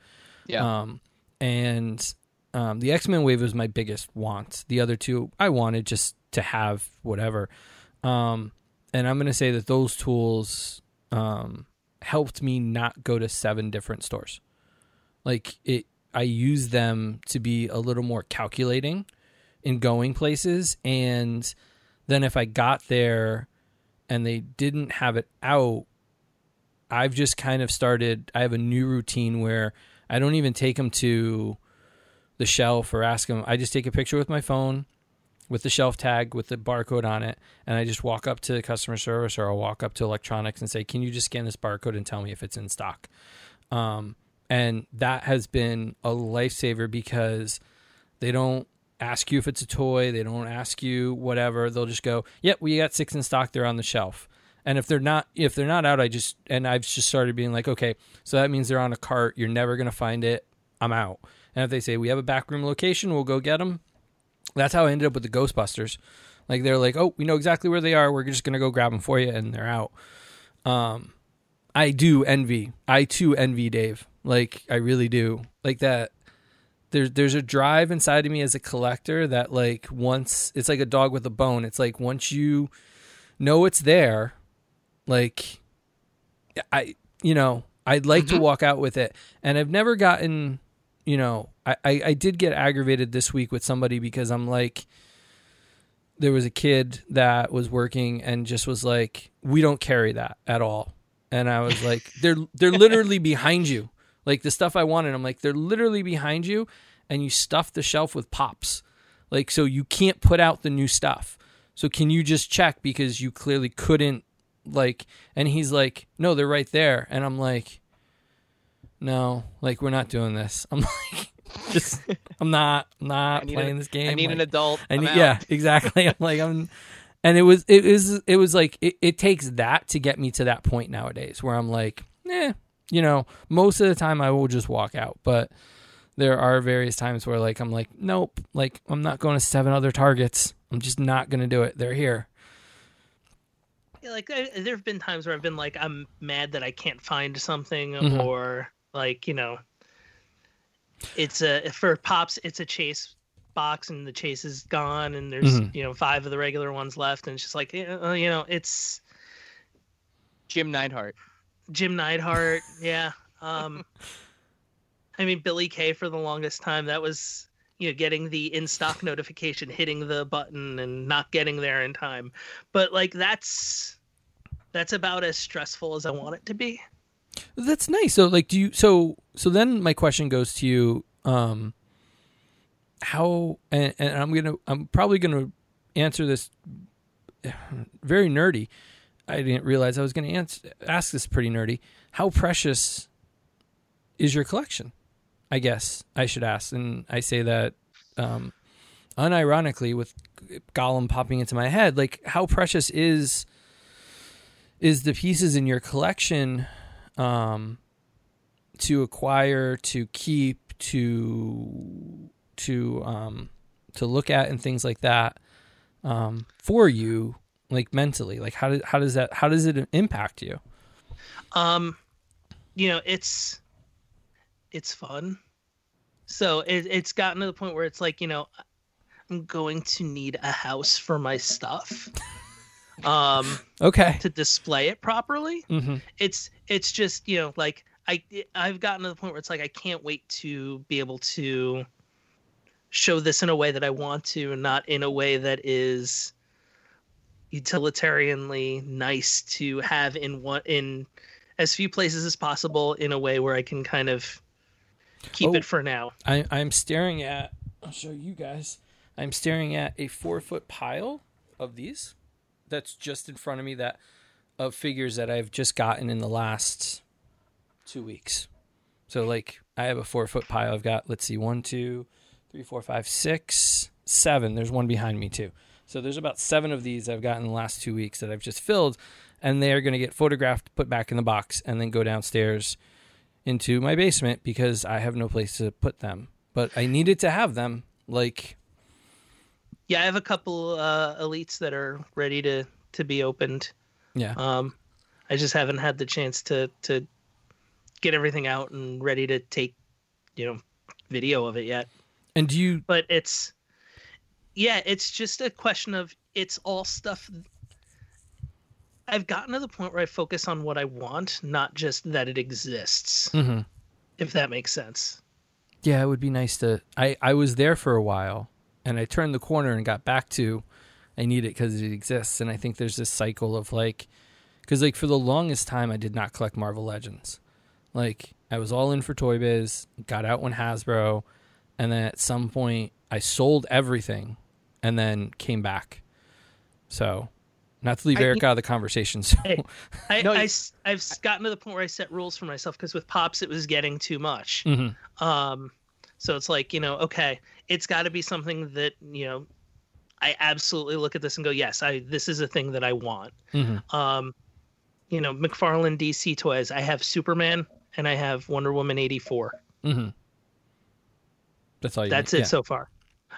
Yeah. Um, and um, the X Men wave was my biggest want. The other two I wanted just to have whatever. Um, and I'm going to say that those tools um, helped me not go to seven different stores. Like it, I use them to be a little more calculating in going places. And then if I got there and they didn't have it out, I've just kind of started. I have a new routine where I don't even take them to the shelf or ask them. I just take a picture with my phone with the shelf tag with the barcode on it, and I just walk up to customer service or I'll walk up to electronics and say, "Can you just scan this barcode and tell me if it's in stock?" Um, and that has been a lifesaver because they don't ask you if it's a toy, they don't ask you whatever. They'll just go, "Yep, we got six in stock. They're on the shelf." And if they're not if they're not out, I just and I've just started being like, okay, so that means they're on a cart. You're never gonna find it. I'm out. And if they say we have a backroom location, we'll go get them. That's how I ended up with the Ghostbusters. Like they're like, oh, we know exactly where they are. We're just gonna go grab them for you, and they're out. Um, I do envy. I too envy Dave. Like I really do. Like that. There's there's a drive inside of me as a collector that like once it's like a dog with a bone. It's like once you know it's there, like I you know I'd like to walk out with it, and I've never gotten you know I, I I did get aggravated this week with somebody because I'm like there was a kid that was working and just was like we don't carry that at all. And i was like they're they're literally behind you. Like the stuff i wanted i'm like they're literally behind you and you stuff the shelf with pops. Like so you can't put out the new stuff. So can you just check because you clearly couldn't like and he's like no they're right there. And i'm like no like we're not doing this. I'm like just i'm not I'm not playing a- this game I need like, an adult. I need, yeah, exactly. I'm like I'm, and it was it was it was like it, it takes that to get me to that point nowadays where I'm like, eh, you know, most of the time I will just walk out, but there are various times where like I'm like, nope, like I'm not going to seven other targets. I'm just not going to do it. They're here. Yeah, like there there have been times where I've been like, I'm mad that I can't find something, Mhm. or like you know, it's a for pops, it's a chase box and the chase is gone, and there's Mhm. you know five of the regular ones left, and it's just like uh, you know, it's Jim Neidhart. Jim Neidhart, yeah. Um, I mean Billie Kay for the longest time. That was you know getting the in stock notification, hitting the button, and not getting there in time. But like that's that's about as stressful as I want it to be. That's nice. So like, do you? So so then my question goes to you. Um, how and, and I'm gonna I'm probably gonna answer this very nerdy. I didn't realize I was gonna ask this pretty nerdy. How precious is your collection? I guess I should ask, and I say that um, unironically with Gollum popping into my head. Like, how precious is is the pieces in your collection? Um, to acquire, to keep, to to um, to look at, and things like that um, for you, like mentally. Like how does how does that how does it impact you? Um, you know, it's it's fun. So it, it's gotten to the point where it's like, you know, I'm going to need a house for my stuff. Um, Okay. to display it properly. hmm It's it's just, you know, like I I've gotten to the point where it's like I can't wait to be able to show this in a way that I want to, and not in a way that is utilitarianly nice to have in one in as few places as possible in a way where I can kind of keep Oh. it for now. I, I'm staring at. I'll show you guys. I'm staring at a four foot pile of these. That's just in front of me. That of figures that I've just gotten in the last two weeks. So like I have a four foot pile. I've got let's see one, two, three, four, five, six, seven. There's one behind me too. So there's about seven of these I've gotten in the last two weeks that I've just filled, and they are going to get photographed, put back in the box, and then go downstairs into my basement because I have no place to put them. But I needed to have them. Like, Yeah, I have a couple uh, elites that are ready to to be opened. yeah, Um, I just haven't had the chance to to get everything out and ready to take, you know, video of it yet. and do you? But it's, yeah, it's just a question of it's all stuff. I've gotten to the point where I focus on what I want, not just that it exists. Mhm. If that makes sense. Yeah, it would be nice to. I I was there for a while, and I turned the corner and got back to. I need it because it exists, and I think there's this cycle of like, because like for the longest time I did not collect Marvel Legends, like I was all in for Toy Biz, got out when Hasbro, and then at some point I sold everything, and then came back. So, not to leave I Eric think- out of the conversation. So, Hey, I, No, I, you- have gotten to the point where I set rules for myself because with pops it was getting too much. Mhm. Um, so it's like you know, okay, it's got to be something that you know, I absolutely look at this and go, yes, I this is a thing that I want. Mhm. Um, you know, McFarlane DC toys. I have Superman and I have Wonder Woman eighty four. Mhm. that's all. You That's need. it Yeah. so far.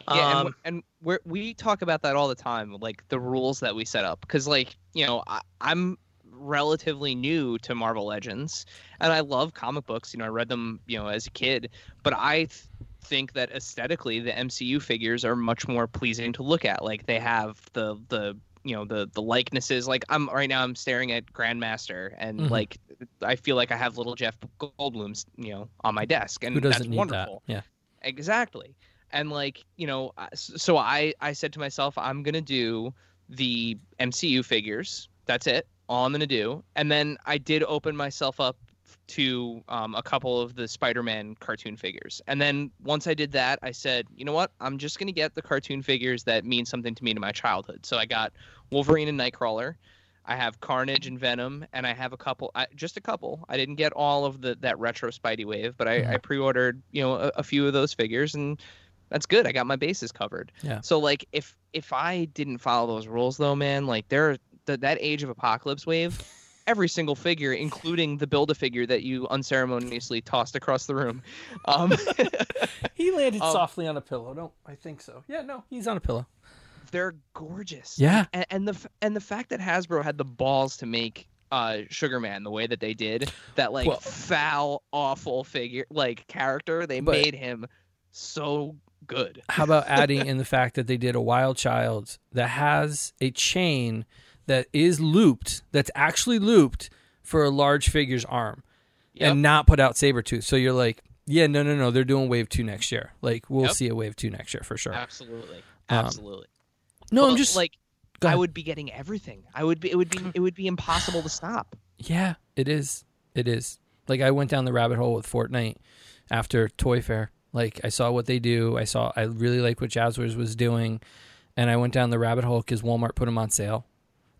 Yeah, Um, and, and we're, we talk about that all the time, like the rules that we set up. Because, like, you know, I, I'm relatively new to Marvel Legends, and I love comic books. You know, I read them, you know, as a kid. But I th- think that aesthetically, the MCU figures are much more pleasing to look at. Like, they have the the you know the the likenesses. Like, I'm right now, I'm staring at Grandmaster, and Mhm. like, I feel like I have little Jeff Goldblum's, you know, on my desk, and Who doesn't that's need wonderful that? Yeah. exactly and like you know so i i said to myself i'm gonna do the mcu figures that's it all i'm gonna do and then i did open myself up to um, a couple of the spider-man cartoon figures and then once i did that i said you know what i'm just gonna get the cartoon figures that mean something to me to my childhood so i got wolverine and nightcrawler I have Carnage and Venom, and I have a couple, I, just a couple. I didn't get all of the that retro Spidey wave, but I, Mhm. I pre-ordered, you know, a, a few of those figures, and that's good. I got my bases covered. Yeah. So like, if if I didn't follow those rules, though, man, like there, the, that Age of Apocalypse wave, every single figure, including the build a figure that you unceremoniously tossed across the room, um, He landed Um, softly on a pillow. Don't I think so? Yeah, no, he's on a pillow. they're gorgeous. Yeah. and, and the and the fact that Hasbro had the balls to make uh Sugar Man the way that they did, that like Well- foul, awful figure like character, they But- made him so good. How about adding in the fact that they did a wild child that has a chain that is looped, that's actually looped for a large figure's arm, Yep. and not put out Sabretooth. So you're like, yeah, no, no, no, they're doing wave two next year. Like we'll Yep. see a wave two next year for sure. Absolutely, Um, absolutely. No, Well, I'm just like I would be getting everything. I would be. It would be. It would be impossible to stop. Yeah, it is. It is. Like I went down the rabbit hole with Fortnite after Toy Fair. Like I saw what they do. I saw I really like what Jazzwares was doing, and I went down the rabbit hole because Walmart put them on sale,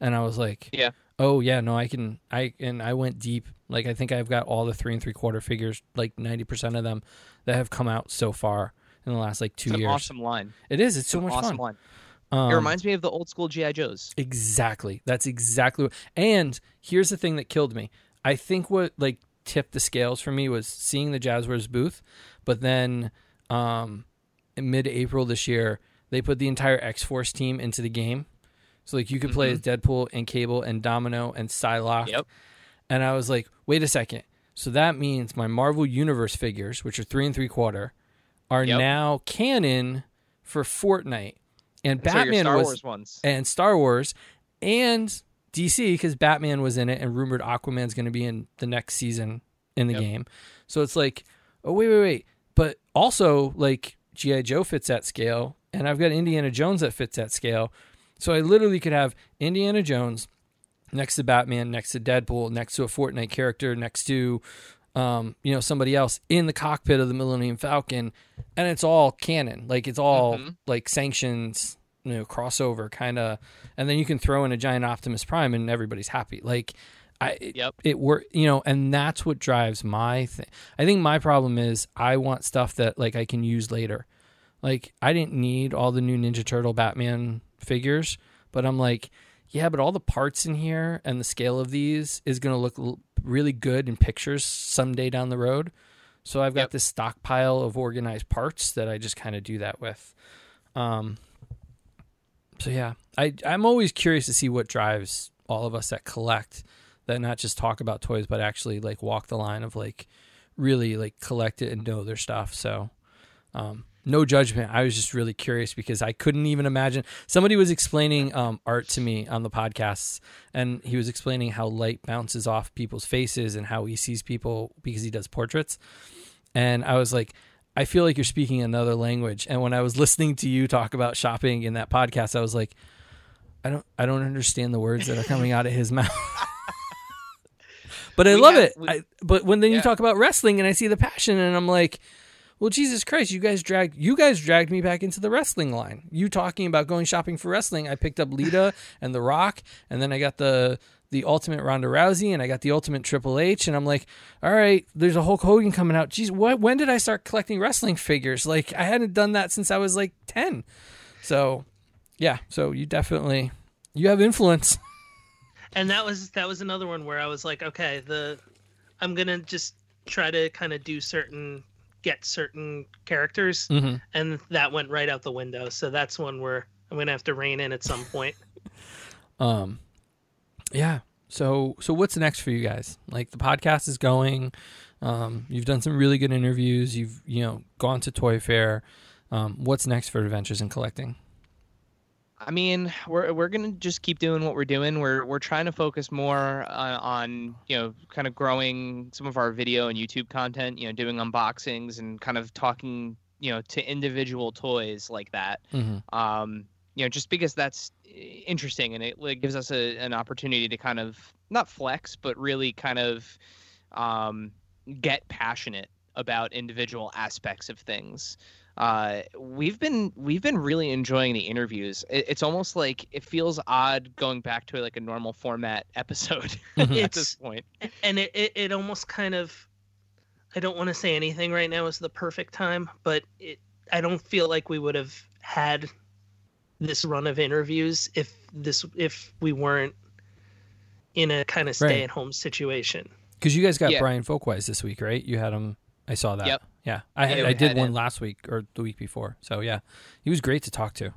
and I was like, Yeah. oh yeah, no, I can. I and I went deep. Like I think I've got all the three and three quarter figures, like ninety percent of them that have come out so far in the last like two It's an years. awesome line. It is. It's It's so much awesome fun. line. Um, it reminds me of the old school GI Joes. Exactly. That's exactly what. And here's the thing that killed me. I think what like tipped the scales for me was seeing the Jazzwares booth, but then um, mid-April this year, they put the entire X-Force team into the game. So like you could play as mm-hmm. Deadpool and Cable and Domino and Psylocke. Yep. And I was like, wait a second. So that means my Marvel Universe figures, which are three and three quarter, are Yep. now canon for Fortnite. And So your Batman Star was Wars ones. and Star Wars and DC because Batman was in it and rumored Aquaman's going to be in the next season in the Yep. game. So it's like, oh wait, wait, wait. But also like GI Joe fits that scale, and I've got Indiana Jones that fits that scale. So I literally could have Indiana Jones next to Batman, next to Deadpool, next to a Fortnite character, next to um, you know somebody else in the cockpit of the Millennium Falcon, and it's all canon. Like it's all Mhm. like sanctions, you know, crossover kind of, and then you can throw in a giant Optimus Prime and everybody's happy. Like I, Yep. it work, you know, and that's what drives my thing. I think my problem is I want stuff that like I can use later. Like I didn't need all the new Ninja Turtle Batman figures, but I'm like, yeah, but all the parts in here and the scale of these is going to look l- really good in pictures someday down the road. So I've got Yep. this stockpile of organized parts that I just kind of do that with. Um, so yeah, I I'm always curious to see what drives all of us that collect that not just talk about toys but actually like walk the line of like really like collect it and know their stuff. So um no judgment. I was just really curious because I couldn't even imagine. Somebody was explaining um, art to me on the podcasts, and he was explaining how light bounces off people's faces and how he sees people because he does portraits. And I was like, I feel like you're speaking another language. And when I was listening to you talk about shopping in that podcast, I was like, I don't, I don't understand the words that are coming out of his mouth. but I We love have- it. we- I, but when then you talk about wrestling and I see the passion, and I'm like, well, Jesus Christ, you guys dragged you guys dragged me back into the wrestling line. You talking about going shopping for wrestling? I picked up Lita and The Rock, and then I got the the Ultimate Ronda Rousey, and I got the Ultimate Triple H, and I'm like, all right, there's a Hulk Hogan coming out. Jeez, what? When did I start collecting wrestling figures? Like I hadn't done that since I was like ten. So, yeah. So you definitely you have influence. and that was that was another one where I was like, okay, the I'm gonna just try to kind of do certain get certain characters, Mm-hmm. and that went right out the window. So that's one where I'm gonna have to rein in at some point. Um, yeah. So so what's next for you guys? Like the podcast is going. Um, you've done some really good interviews. You've you know gone to Toy Fair. Um, what's next for Adventures in Collecting? I mean, we're we're gonna just keep doing what we're doing. We're we're trying to focus more on, on you know kind of growing some of our video and YouTube content. You know, doing unboxings and kind of talking you know to individual toys like that. Mm-hmm. Um, you know, just because that's eh, interesting and it like, gives us a, an opportunity to kind of not flex, but really kind of um, get passionate about individual aspects of things uh, we've been we've been really enjoying the interviews. It, it's almost like it feels odd going back to like a normal format episode Mhm. at this point. and it, it, it almost kind of I don't want to say anything right now is the perfect time, but it I don't feel like we would have had this run of interviews if this if we weren't in a kind of stay at home situation. Because you guys got Yeah. Brian Volk-Weiss this week, right? You had him. I saw that. Yep. Yeah, I had, I did one him. last week or the week before. So yeah, he was great to talk to.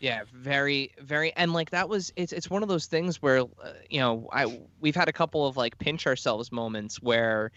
Yeah, very, very, and like that was it's it's one of those things where uh, you know I we've had a couple of like pinch ourselves moments where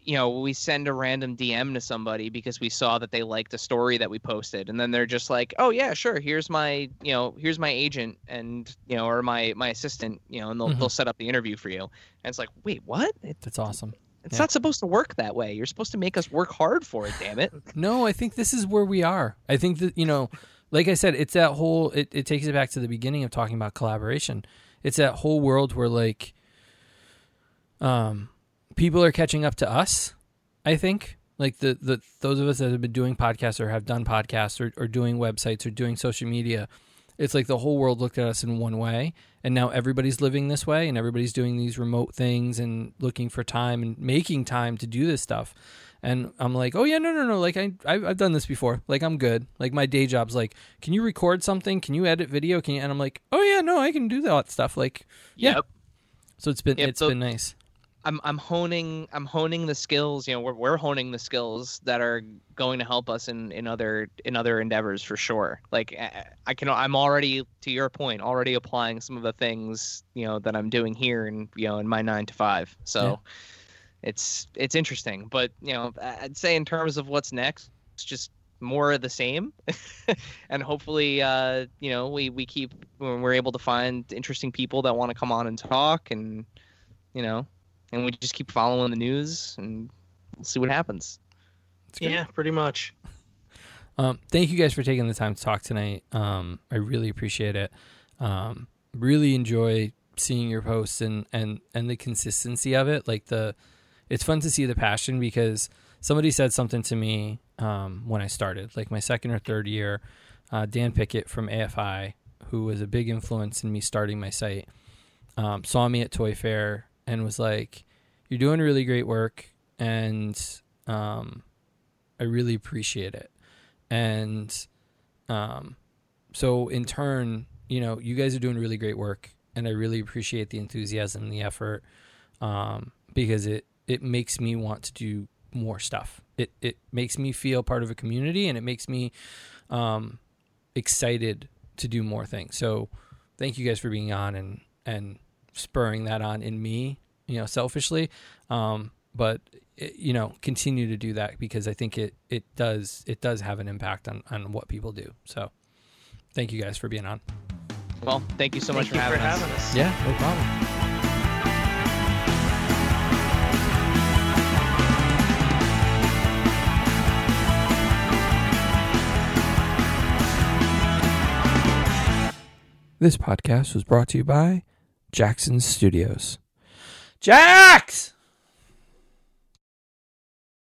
you know we send a random DM to somebody because we saw that they liked a story that we posted, and then they're just like, oh yeah, sure, here's my you know here's my agent and you know or my my assistant, you know, and they'll Mhm. they'll set up the interview for you, and it's like, wait, what? It, That's awesome. It's Yeah. not supposed to work that way. You're supposed to make us work hard for it. Damn it. No, I think this is where we are. I think that, you know, like I said, it's that whole, it, it takes it back to the beginning of talking about collaboration. It's that whole world where, like, um, people are catching up to us, I think. Like, the, the those of us that have been doing podcasts or have done podcasts or, or doing websites or doing social media, it's like the whole world looked at us in one way. And now everybody's living this way and everybody's doing these remote things and looking for time and making time to do this stuff and I'm like, oh yeah, no, no, no. Like I, I've, I've done this before. Like I'm good. Like my day job's like, can you record something? Can you edit video? Can you? And I'm like, oh yeah, no, I can do that stuff. Like, Yeah. Yep. so it's been, Yep, it's so- been nice. I'm I'm honing I'm honing the skills. You know, we're we're honing the skills that are going to help us in in other in other endeavors for sure. Like I- can I'm already to your point already applying some of the things you know that I'm doing here and you know in my nine to five. So Yeah. it's it's interesting, but you know I'd say in terms of what's next, it's just more of the same and hopefully uh you know we we keep when we're able to find interesting people that want to come on and talk and you know and we just keep following the news and we'll see what happens. Yeah, pretty much. Um, thank you guys for taking the time to talk tonight. Um, I really appreciate it. Um, really enjoy seeing your posts and, and, and the consistency of it. Like the, it's fun to see the passion because somebody said something to me um, when I started, like my second or third year. Uh, Dan Pickett from AFI, who was a big influence in me starting my site, um, saw me at Toy Fair and was like, "You're doing really great work, and um, I really appreciate it." And um, so, in turn, you know, you guys are doing really great work, and I really appreciate the enthusiasm and the effort um, because it it makes me want to do more stuff. It it makes me feel part of a community, and it makes me um, excited to do more things. So, thank you guys for being on and and spurring that on in me, you know, selfishly. Um, but it, you know, continue to do that because I think it it does it does have an impact on on what people do. So, thank you guys for being on. Well, thank you so Thank much for, having, for us. having us. Yeah, no problem. This podcast was brought to you by Jackson Studios. Jax!